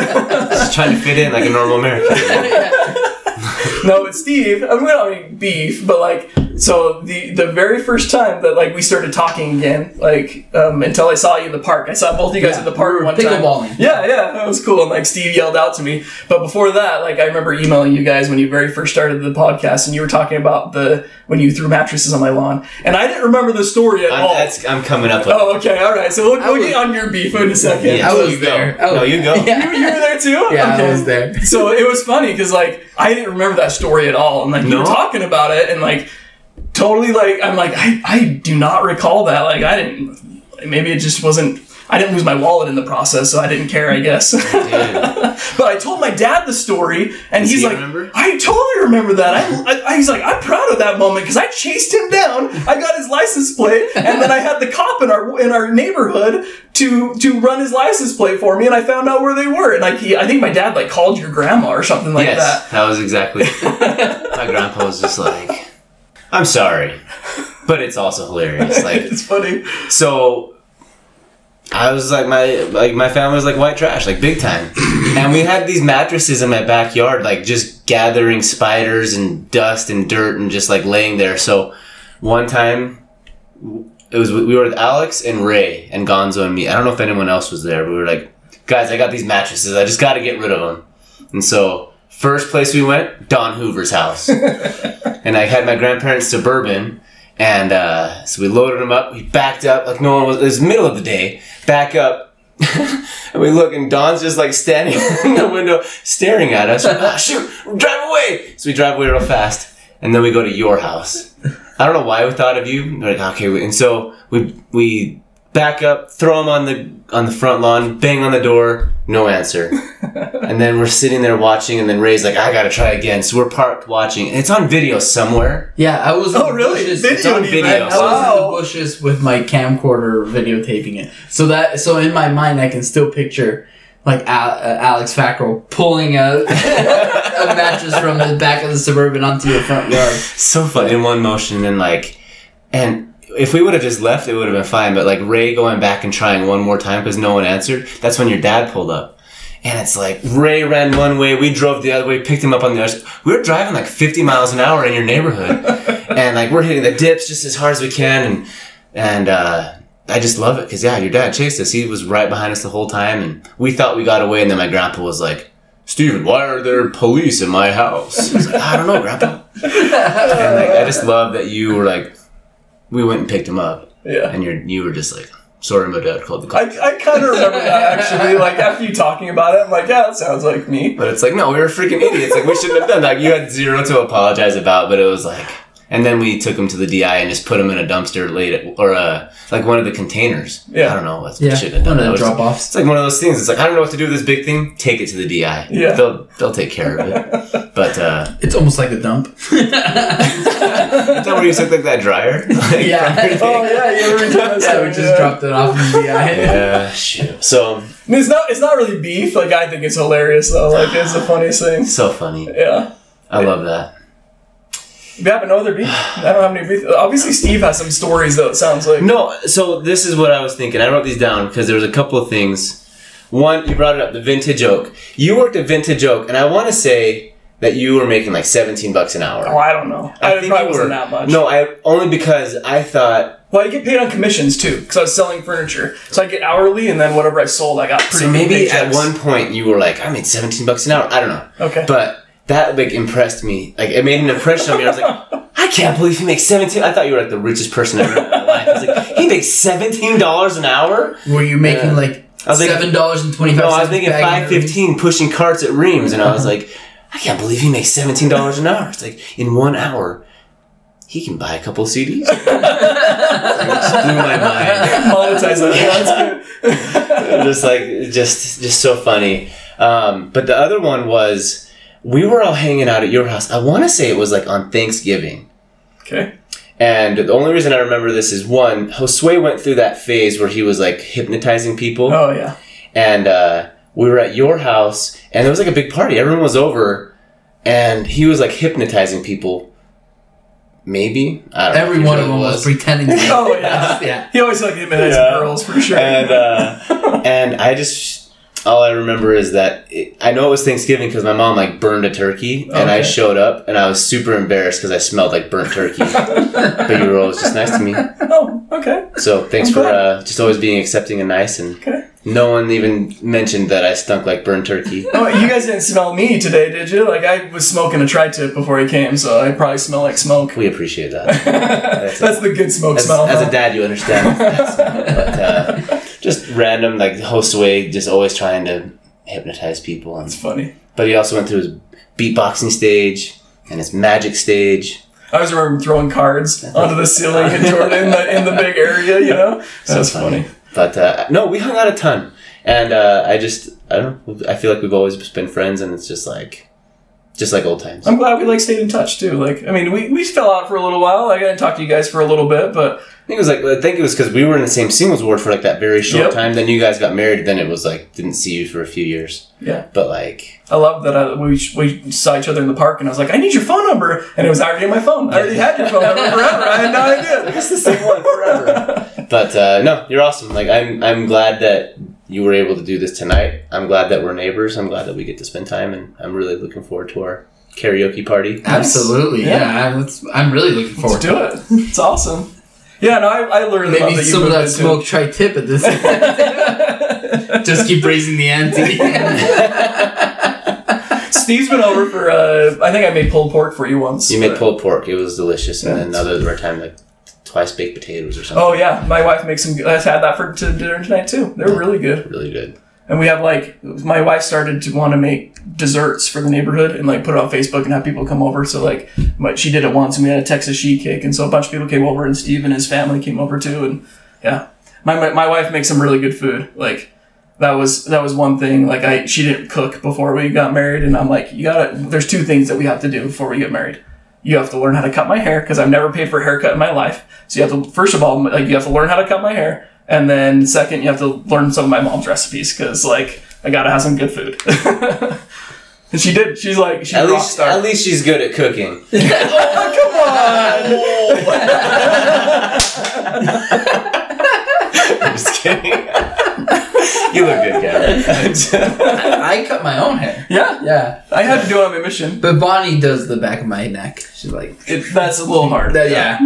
Just trying to fit in like a normal American. no, but Steve, I'm not mean beef, but like, so the the very first time that like we started talking again, like um, until I saw you in the park, I saw both of you guys Yeah, at the park we were one time. pickleballing. Yeah, yeah, that was cool. And like Steve yelled out to me, but before that, like I remember emailing you guys when you very first started the podcast, and you were talking about the when you threw mattresses on my lawn, and I didn't remember the story at I'm, all. that's, I'm coming up with Oh, okay, all right. So we'll, we'll was- get on your beef in a second. Yeah, I was you go. there. I No, you go. Yeah. You, you were there too? Yeah, Okay. I was there. So it was funny because like I didn't remember that story at all, and like you No? were talking about it, and like totally like I'm like I I do not recall that. Like I didn't. Maybe it just wasn't. I didn't lose my wallet in the process, so I didn't care. I guess. but I told my dad the story, and Does he's he like, remember? "I totally remember that." I, I, he's like, "I'm proud of that moment because I chased him down. I got his license plate, and then I had the cop in our in our neighborhood to to run his license plate for me, and I found out where they were. And like, he, I think my dad like called your grandma or something like yes, that. that. was exactly. My grandpa was just like, "I'm sorry," but it's also hilarious. Like, it's funny. so I was like my like my family was like white trash, like big time. and we had these mattresses in my backyard, like just gathering spiders and dust and dirt and just like laying there. So one time it was we were with Alex and Ray and Gonzo and me. I don't know if anyone else was there, but we were like, guys, I got these mattresses. I just got to get rid of them. And so first place we went, Don Hoover's house, and I had my grandparents' suburban. And uh, so we loaded them up. We backed up like no one was. It was middle of the day. Back up, and we look, and Don's just like standing in the window, staring at us. ah, shoot, drive away! So we drive away real fast, and then we go to your house. I don't know why we thought of you. We're like, okay, and so we we back up, throw him on the on the front lawn, bang on the door, no answer. and then we're sitting there watching, and then Ray's like, I gotta try again. So we're parked watching. and It's on video somewhere. Yeah, I was. in Oh, the really? Bushes. Video It's on video. I, I was in the bushes with my camcorder videotaping it. So that so in my mind I can still picture like uh, Alex Fackrell pulling a, a mattress from the back of the suburban onto your front yard. so fun in one motion and like and if we would have just left it would have been fine but like ray going back and trying one more time because no one answered that's when your dad pulled up and it's like ray ran one way we drove the other way picked him up on the other we were driving like 50 miles an hour in your neighborhood and like we're hitting the dips just as hard as we can and and uh I just love it because yeah, your dad chased us. He was right behind us the whole time, and we thought we got away. And then my grandpa was like, "Steven, why are there police in my house?" I was like, "I don't know, grandpa." and like I just love that you were like, we went and picked him up, Yeah. and you you were just like, sorry, my dad called the cops. I, I kind of remember that actually. Like after you talking about it, I'm like, yeah, that sounds like me. But it's like, no, we were freaking idiots. Like we shouldn't have done that. You had zero to apologize about, but it was like, and then we took him to the DI and just put him in a dumpster late or uh like one of the containers. Yeah. I don't know. What Yeah, shouldn't have done one of the drop offs. It's like one of those things. It's like I don't know what to do with this big thing. Take it to the DI. Yeah. they'll they'll take care of it. But uh, It's almost like a dump. is that where you took like that dryer? Like, Yeah. Oh yeah, you ever done this? yeah, we just dropped it off in the eye. Yeah, shoot. So I mean, it's not. It's not really beef. Like I think it's hilarious though. Like it's the funniest thing. so funny. Yeah. I love that. You have no other beef? I don't have any beef. Obviously, Steve has some stories though. It sounds like. No, so this is what I was thinking. I wrote these down because there was a couple of things. One, you brought it up, the vintage oak. You worked at Vintage Oak, and I want to say that you were making like 17 bucks an hour. Oh, I don't know. I, think probably wasn't that much. No, I only because I thought Well, I get paid on commissions too, because I was selling furniture. So I get hourly, and then whatever I sold, I got pretty so maybe at one point you were like, I made 17 bucks an hour. I don't know. Okay. But that like impressed me. Like it made an impression on me. I was like, I can't believe he makes 17. I thought you were like the richest person ever in my life. I was like, he makes 17 dollars an hour. Were you making like I was seven dollars and twenty five No. I was making of 515 pushing carts at Reams, and I was like, I can't believe he makes 17 dollars an hour. It's like in one hour. He can buy a couple of CDs. It blew my mind. monetize that's just like just just so funny. Um, but the other one was we were all hanging out at your house. I want to say it was like on Thanksgiving. Okay. And the only reason I remember this is one, Josue went through that phase where he was like hypnotizing people, Oh yeah. and uh, we were at your house, and there was like a big party. Everyone was over, and he was like hypnotizing people. Maybe I don't know Every if one of really them was pretending. To be Oh yeah. yeah. He always like hypnotizing Yeah. girls for sure. and uh, and I just all I remember is that it, I know it was Thanksgiving because my mom like burned a turkey and I showed up and I was super embarrassed because I smelled like burnt turkey. but you were always just nice to me, oh, okay. so thanks I'm for uh, just always being accepting and nice. And Okay. no one even mentioned that I stunk like burnt turkey. Oh, you guys didn't smell me today, did you? Like I was smoking a tri-tip before he came, so I probably smell like smoke. We appreciate that. That's the good smoke As, smell. as huh? a dad, you understand. but uh, just random like Josue, just always trying to hypnotize people and It's funny. But he also went through his beatboxing stage and his magic stage. I always remember throwing cards onto the ceiling in Jordan in the, in the big area, you know? So That's funny. But uh, no, we hung out a ton, and uh, I just I don't know. I feel like we've always been friends, and it's just like just like old times. I'm glad we like stayed in touch too. Like, I mean, we, we fell out for a little while. Like, I didn't talk to you guys for a little bit, but think it was like I think it was because we were in the same singles ward for like that very short Yep. time. Then you guys got married. Then it was like didn't see you for a few years. yeah, But like I love that I, we we saw each other in the park, and I was like, I need your phone number, and it was already in my phone. I already had your phone number forever. I had no idea. it's the same one forever. but uh, no, you're awesome. Like I'm I'm glad that you were able to do this tonight. I'm glad that we're neighbors. I'm glad that we get to spend time, and I'm really looking forward to our karaoke party. Absolutely. Yeah. Yeah. I'm, I'm really looking forward Let's to do it. It's awesome. Yeah, no, I, I learned Maybe about that you some of that into- smoke tri-tip at this. Just keep raising the ante. Steve's been over for. Uh, I think I made pulled pork for you once. You made pulled pork. It was delicious, and Yeah. then other other time like twice baked potatoes or something. Oh yeah, my wife makes some. I've had that for to dinner tonight too. They're really good. really good. And we have like my wife started to want to make desserts for the neighborhood and like put it on Facebook and have people come over. So like, my, she did it once and we had a Texas sheet cake, and so a bunch of people came over and Steve and his family came over too. And yeah, my my, my wife makes some really good food. Like that was that was one thing. Like I she didn't cook before we got married, and I'm like, you gotta. There's two things that we have to do before we get married. You have to learn how to cut my hair because I've never paid for a haircut in my life. So you have to first of all like you have to learn how to cut my hair, and then second you have to learn some of my mom's recipes because like I gotta have some good food. and she did. She's like she's At least star. at least she's good at cooking. Come on! I'm just kidding. you look good, Gavin. I cut my own hair. yeah, Yeah. I had to do it on my mission. But Bonnie does the back of my neck. She's like, It, that's a little hard. that, yeah.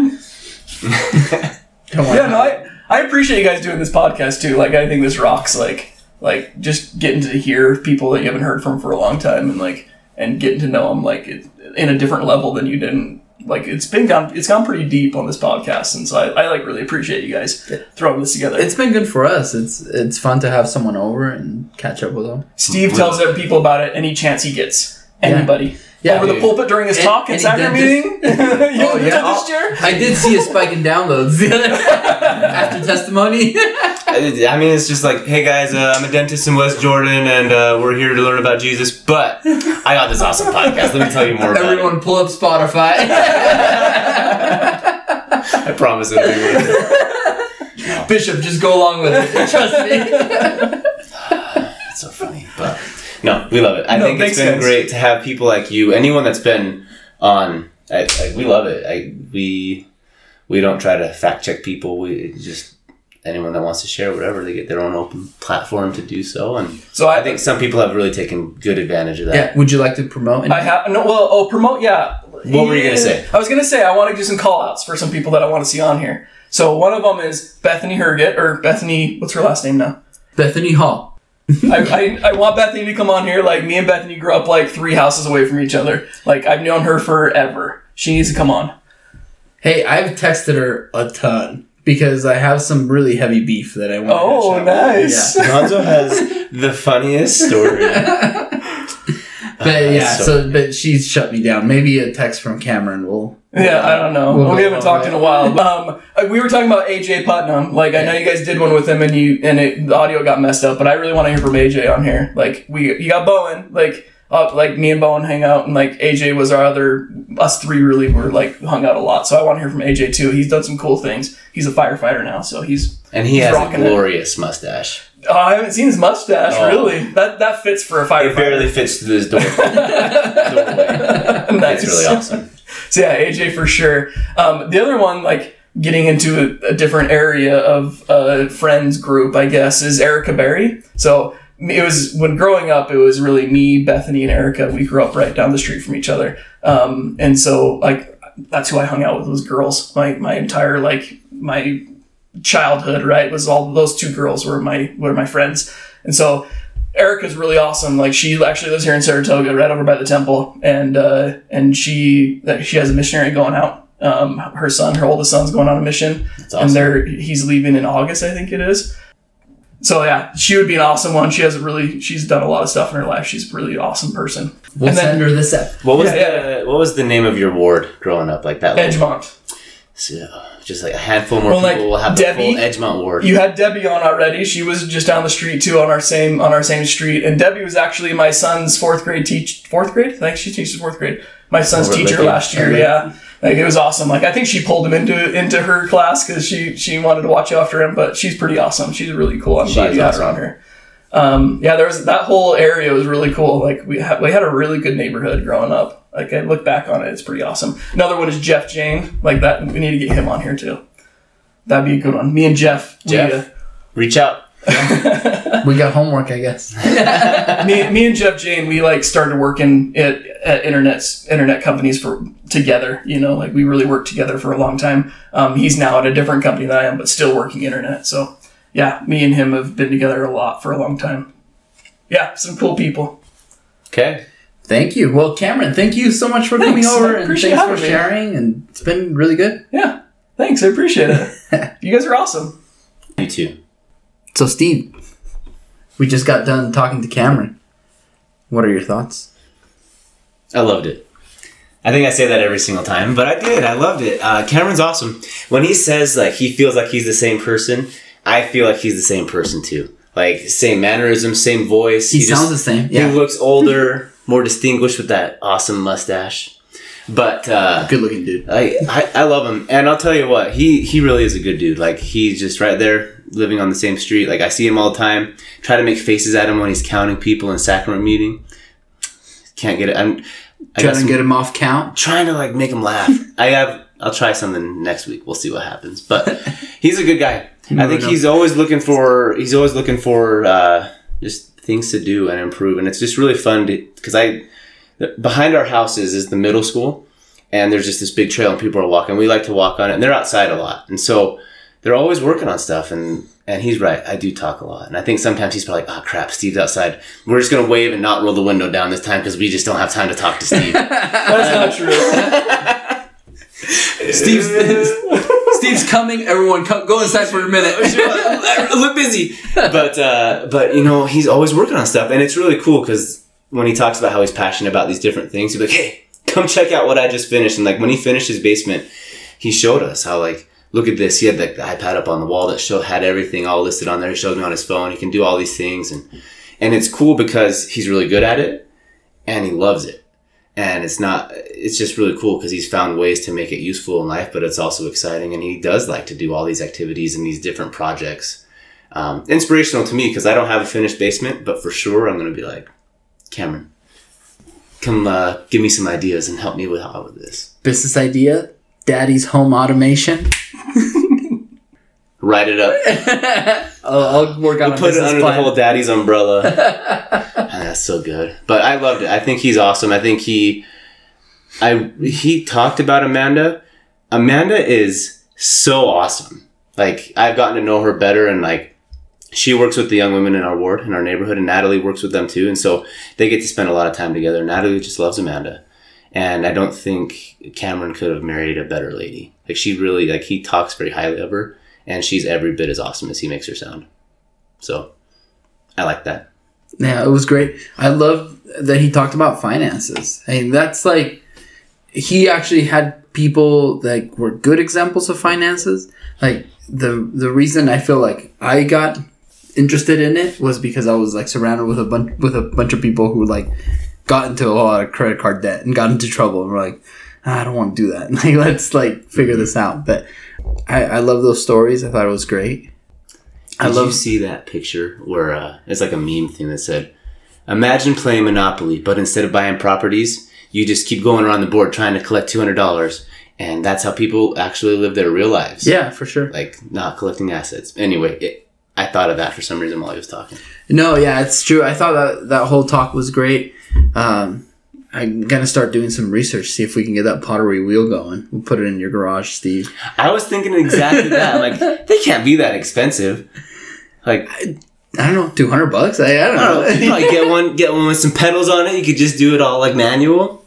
Don't worry Yeah, no. I, I appreciate you guys doing this podcast too. Like, I think this rocks. Like, like just getting to hear people that you haven't heard from for a long time, and like, and getting to know them like it, in a different level than you didn't. Like, it's been gone. It's gone pretty deep on this podcast, and so I, I like really appreciate you guys throwing this together. It's been good for us. It's it's fun to have someone over and catch up with them. Steve tells other people about it any chance he gets. Anybody. Yeah. Over the pulpit during his An- talk in any sacrament dentist- meeting. you Oh, the yeah. dentist chair? I did see a spike in downloads after testimony. I mean, it's just like, hey guys, uh, I'm a dentist in West Jordan, and uh, we're here to learn about Jesus. But I got this awesome podcast. Let me tell you more about Everyone pull up Spotify. it. I promise it'll be worth it. Bishop, just go along with it. Trust me. It's so funny, but no, we love it. I No, think it's been guys. great to have people like you. Anyone that's been on, I, I, we love it. I, we we don't try to fact check people. We just anyone that wants to share whatever, they get their own open platform to do so. And So I, I think some people have really taken good advantage of that. Yeah. Would you like to promote? I have no. Well, oh, promote. Yeah. What were you gonna say? I was gonna say I want to do some call outs for some people that I want to see on here. So one of them is Bethany Herget or Bethany. What's her last name now? Bethany Hall. I, I, I want Bethany to come on here. Like me and Bethany grew up like three houses away from each other. Like I've known her forever. She needs to come on. Hey, I've texted her a ton because I have some really heavy beef that I want. Oh, to hash out. nice. Yeah. Gonzo has the funniest story. But uh, yeah, so- so, but she's shut me down. Maybe a text from Cameron will. Yeah, I don't know. We'll we haven't talked that. in a while. Um, uh, we were talking about AJ Putnam. Like, I know you guys did one with him, and you and it, the audio got messed up. But I really want to hear from AJ on here. Like, we you got Bowen. Like, uh, like me and Bowen hang out, and like AJ was our other. Us three really were like hung out a lot. So I want to hear from AJ too. He's done some cool things. He's a firefighter now, so he's. And he He's has a rocking it. glorious mustache. Oh, I haven't seen his mustache. Oh. Really, that that fits for a firefighter. It barely fits through his door. doorway. nice. Really awesome. So yeah, AJ for sure. Um, the other one, like getting into a, a different area of a friends group, I guess, is Erica Berry. So it was when growing up, it was really me, Bethany, and Erica. We grew up right down the street from each other, um, and so like that's who I hung out with was girls. My my entire like my childhood, right, was all those two girls were my were my friends, and so. Erica's really awesome. Like she actually lives here in Saratoga, right over by the temple, and uh, and she that she has a missionary going out. Um, her son, her oldest son's going on a mission, That's and awesome. they're he's leaving in August, I think it is. So yeah, she would be an awesome one. She has a really she's done a lot of stuff in her life. She's a really awesome person. We'll And then- send her this up. What was Yeah, the What was the name of your ward growing up? Like that? little- Edgemont. So, just like a handful more Well, like, people will have the Debbie- full Edgemont ward. You had Debbie on already. She was just down the street too, on our same on our same street. And Debbie was actually my son's fourth grade teach. Fourth grade? I think she teaches fourth grade. My son's Over teacher last year. Yeah, like it was awesome. Like I think she pulled him into into her class because she she wanted to watch after him. But she's pretty awesome. She's really cool. I'm She glad you had her on here. Um, yeah, there was that whole area was really cool. Like we had we had a really good neighborhood growing up. Like I look back on it, it's pretty awesome. Another one is Jeff Jane. Like that, we need to get him on here too. That'd be a good one. Me and Jeff. we, Jeff? uh, Reach out. We got homework, I guess. me, me and Jeff Jane, we like started working at, at internet internet companies for together. You know, like we really worked together for a long time. Um, he's now at a different company than I am, but still working internet. So yeah, me and him have been together a lot for a long time. Yeah, some cool people. Okay. Thank you. Well, Cameron, thank you so much for coming over and thanks for having me. sharing. And it's been really good. Yeah, thanks. I appreciate it. you guys are awesome. You too. So, Steve, we just got done talking to Cameron. What are your thoughts? I loved it. I think I say that every single time, but I did. I loved it. Uh, Cameron's awesome. When he says like he feels like he's the same person, I feel like he's the same person too. Like same mannerisms, same voice. He, just- sounds the same. Yeah. He looks older, more distinguished with that awesome mustache. But uh, Good looking dude. I, I I love him, and I'll tell you what he he really is a good dude. Like he's just right there, living on the same street. Like I see him all the time. Try to make faces at him when he's counting people in sacrament meeting. Can't get it. I'm I Trying to get him off count. trying to like make him laugh. I have. I'll try something next week. We'll see what happens. But he's a good guy. I think he's always looking for. He's always looking for uh, just things to do and improve, and it's just really fun because I behind our houses is the middle school, and there's just this big trail, and people are walking. We like to walk on it, and they're outside a lot, and so they're always working on stuff. And and he's right. I do talk a lot, and I think sometimes he's probably like, oh crap, Steve's outside. We're just gonna wave and not roll the window down this time because we just don't have time to talk to Steve. That's not true. Steve's Steve's coming. Everyone, come, go inside for a minute. a little busy. But uh, but you know he's always working on stuff, and it's really cool because when he talks about how he's passionate about these different things, he's like, "Hey, come check out what I just finished." And like when he finished his basement, he showed us how like. Look at this. He had like, the iPad up on the wall that showed had everything all listed on there. He showed me on his phone. He can do all these things, and and it's cool because he's really good at it, and he loves it and it's not it's just really cool because he's found ways to make it useful in life but it's also exciting and he does like to do all these activities and these different projects um, inspirational to me because i don't have a finished basement but for sure i'm going to be like cameron come uh, give me some ideas and help me with all of this Business idea: Daddy's home automation. Write it up. I'll, I'll work on We'll I'll, I'll work on a put it under plan. the whole daddy's umbrella. So good. But I loved it. I think he's awesome. I think he, I he talked about Amanda. Amanda is so awesome. Like I've gotten to know her better, and like she works with the young women in our ward in our neighborhood, and Natalie works with them too, and so they get to spend a lot of time together. Natalie just loves Amanda, and I don't think Cameron could have married a better lady. Like she really like he talks very highly of her, and she's every bit as awesome as he makes her sound. So I like that. Yeah, it was great. I love that he talked about finances. I mean, that's like he actually had people that were good examples of finances. Like the the reason I feel like I got interested in it was because I was like surrounded with a bunch with a bunch of people who like got into a lot of credit card debt and got into trouble and were like, "Ah, I don't want to do that. Like, let's like figure this out. But I, I love those stories. I thought it was great. I love you see that picture where uh, it's like a meme thing that said, "Imagine playing Monopoly, but instead of buying properties, you just keep going around the board trying to collect two hundred dollars, and that's how people actually live their real lives. yeah, for sure. like not collecting assets. Anyway, it, I thought of that for some reason while he was talking. No, yeah, it's true. I thought that that whole talk was great. Um, I'm gonna start doing some research, see if we can get that pottery wheel going. We'll put it in your garage, Steve. I was thinking exactly that. Like they can't be that expensive. Like I I don't know, two hundred bucks. I, I don't don't know, know. you probably get one, get one with some pedals on it. You could just do it all like manual.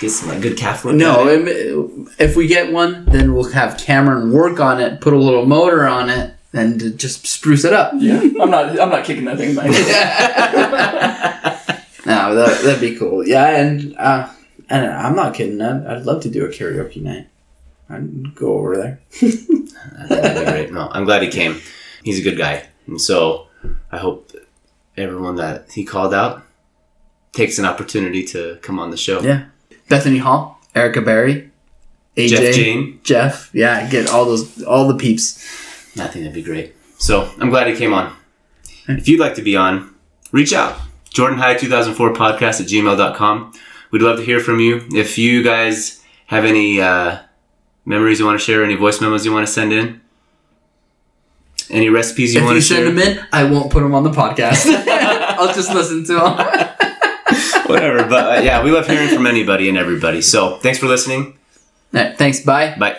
Get some like good calf work. no, it. if we get one, then we'll have Cameron work on it, put a little motor on it, and just spruce it up. Yeah, I'm not. I'm not kicking that thing back. No, that that'd be cool. Yeah, and uh, and I'm not kidding. I'd, I'd love to do a karaoke night. I'd go over there. Great. No, I'm glad he came. He's a good guy, and so I hope everyone that he called out takes an opportunity to come on the show. Yeah. Bethany Hall, Erica Berry, AJ, Jeff Jane. Jeff. Yeah, get all those, all the peeps. I think that'd be great. So I'm glad he came on. If you'd like to be on, reach out. Jordan High 2004 podcast at gmail.com. We'd love to hear from you. If you guys have any uh, memories you want to share, any voice memos you want to send in, any recipes you if want you to share, send them in, I won't put them on the podcast. I'll just listen to them. whatever. But uh, yeah, we love hearing from anybody and everybody. So thanks for listening. All right, thanks. Bye. Bye.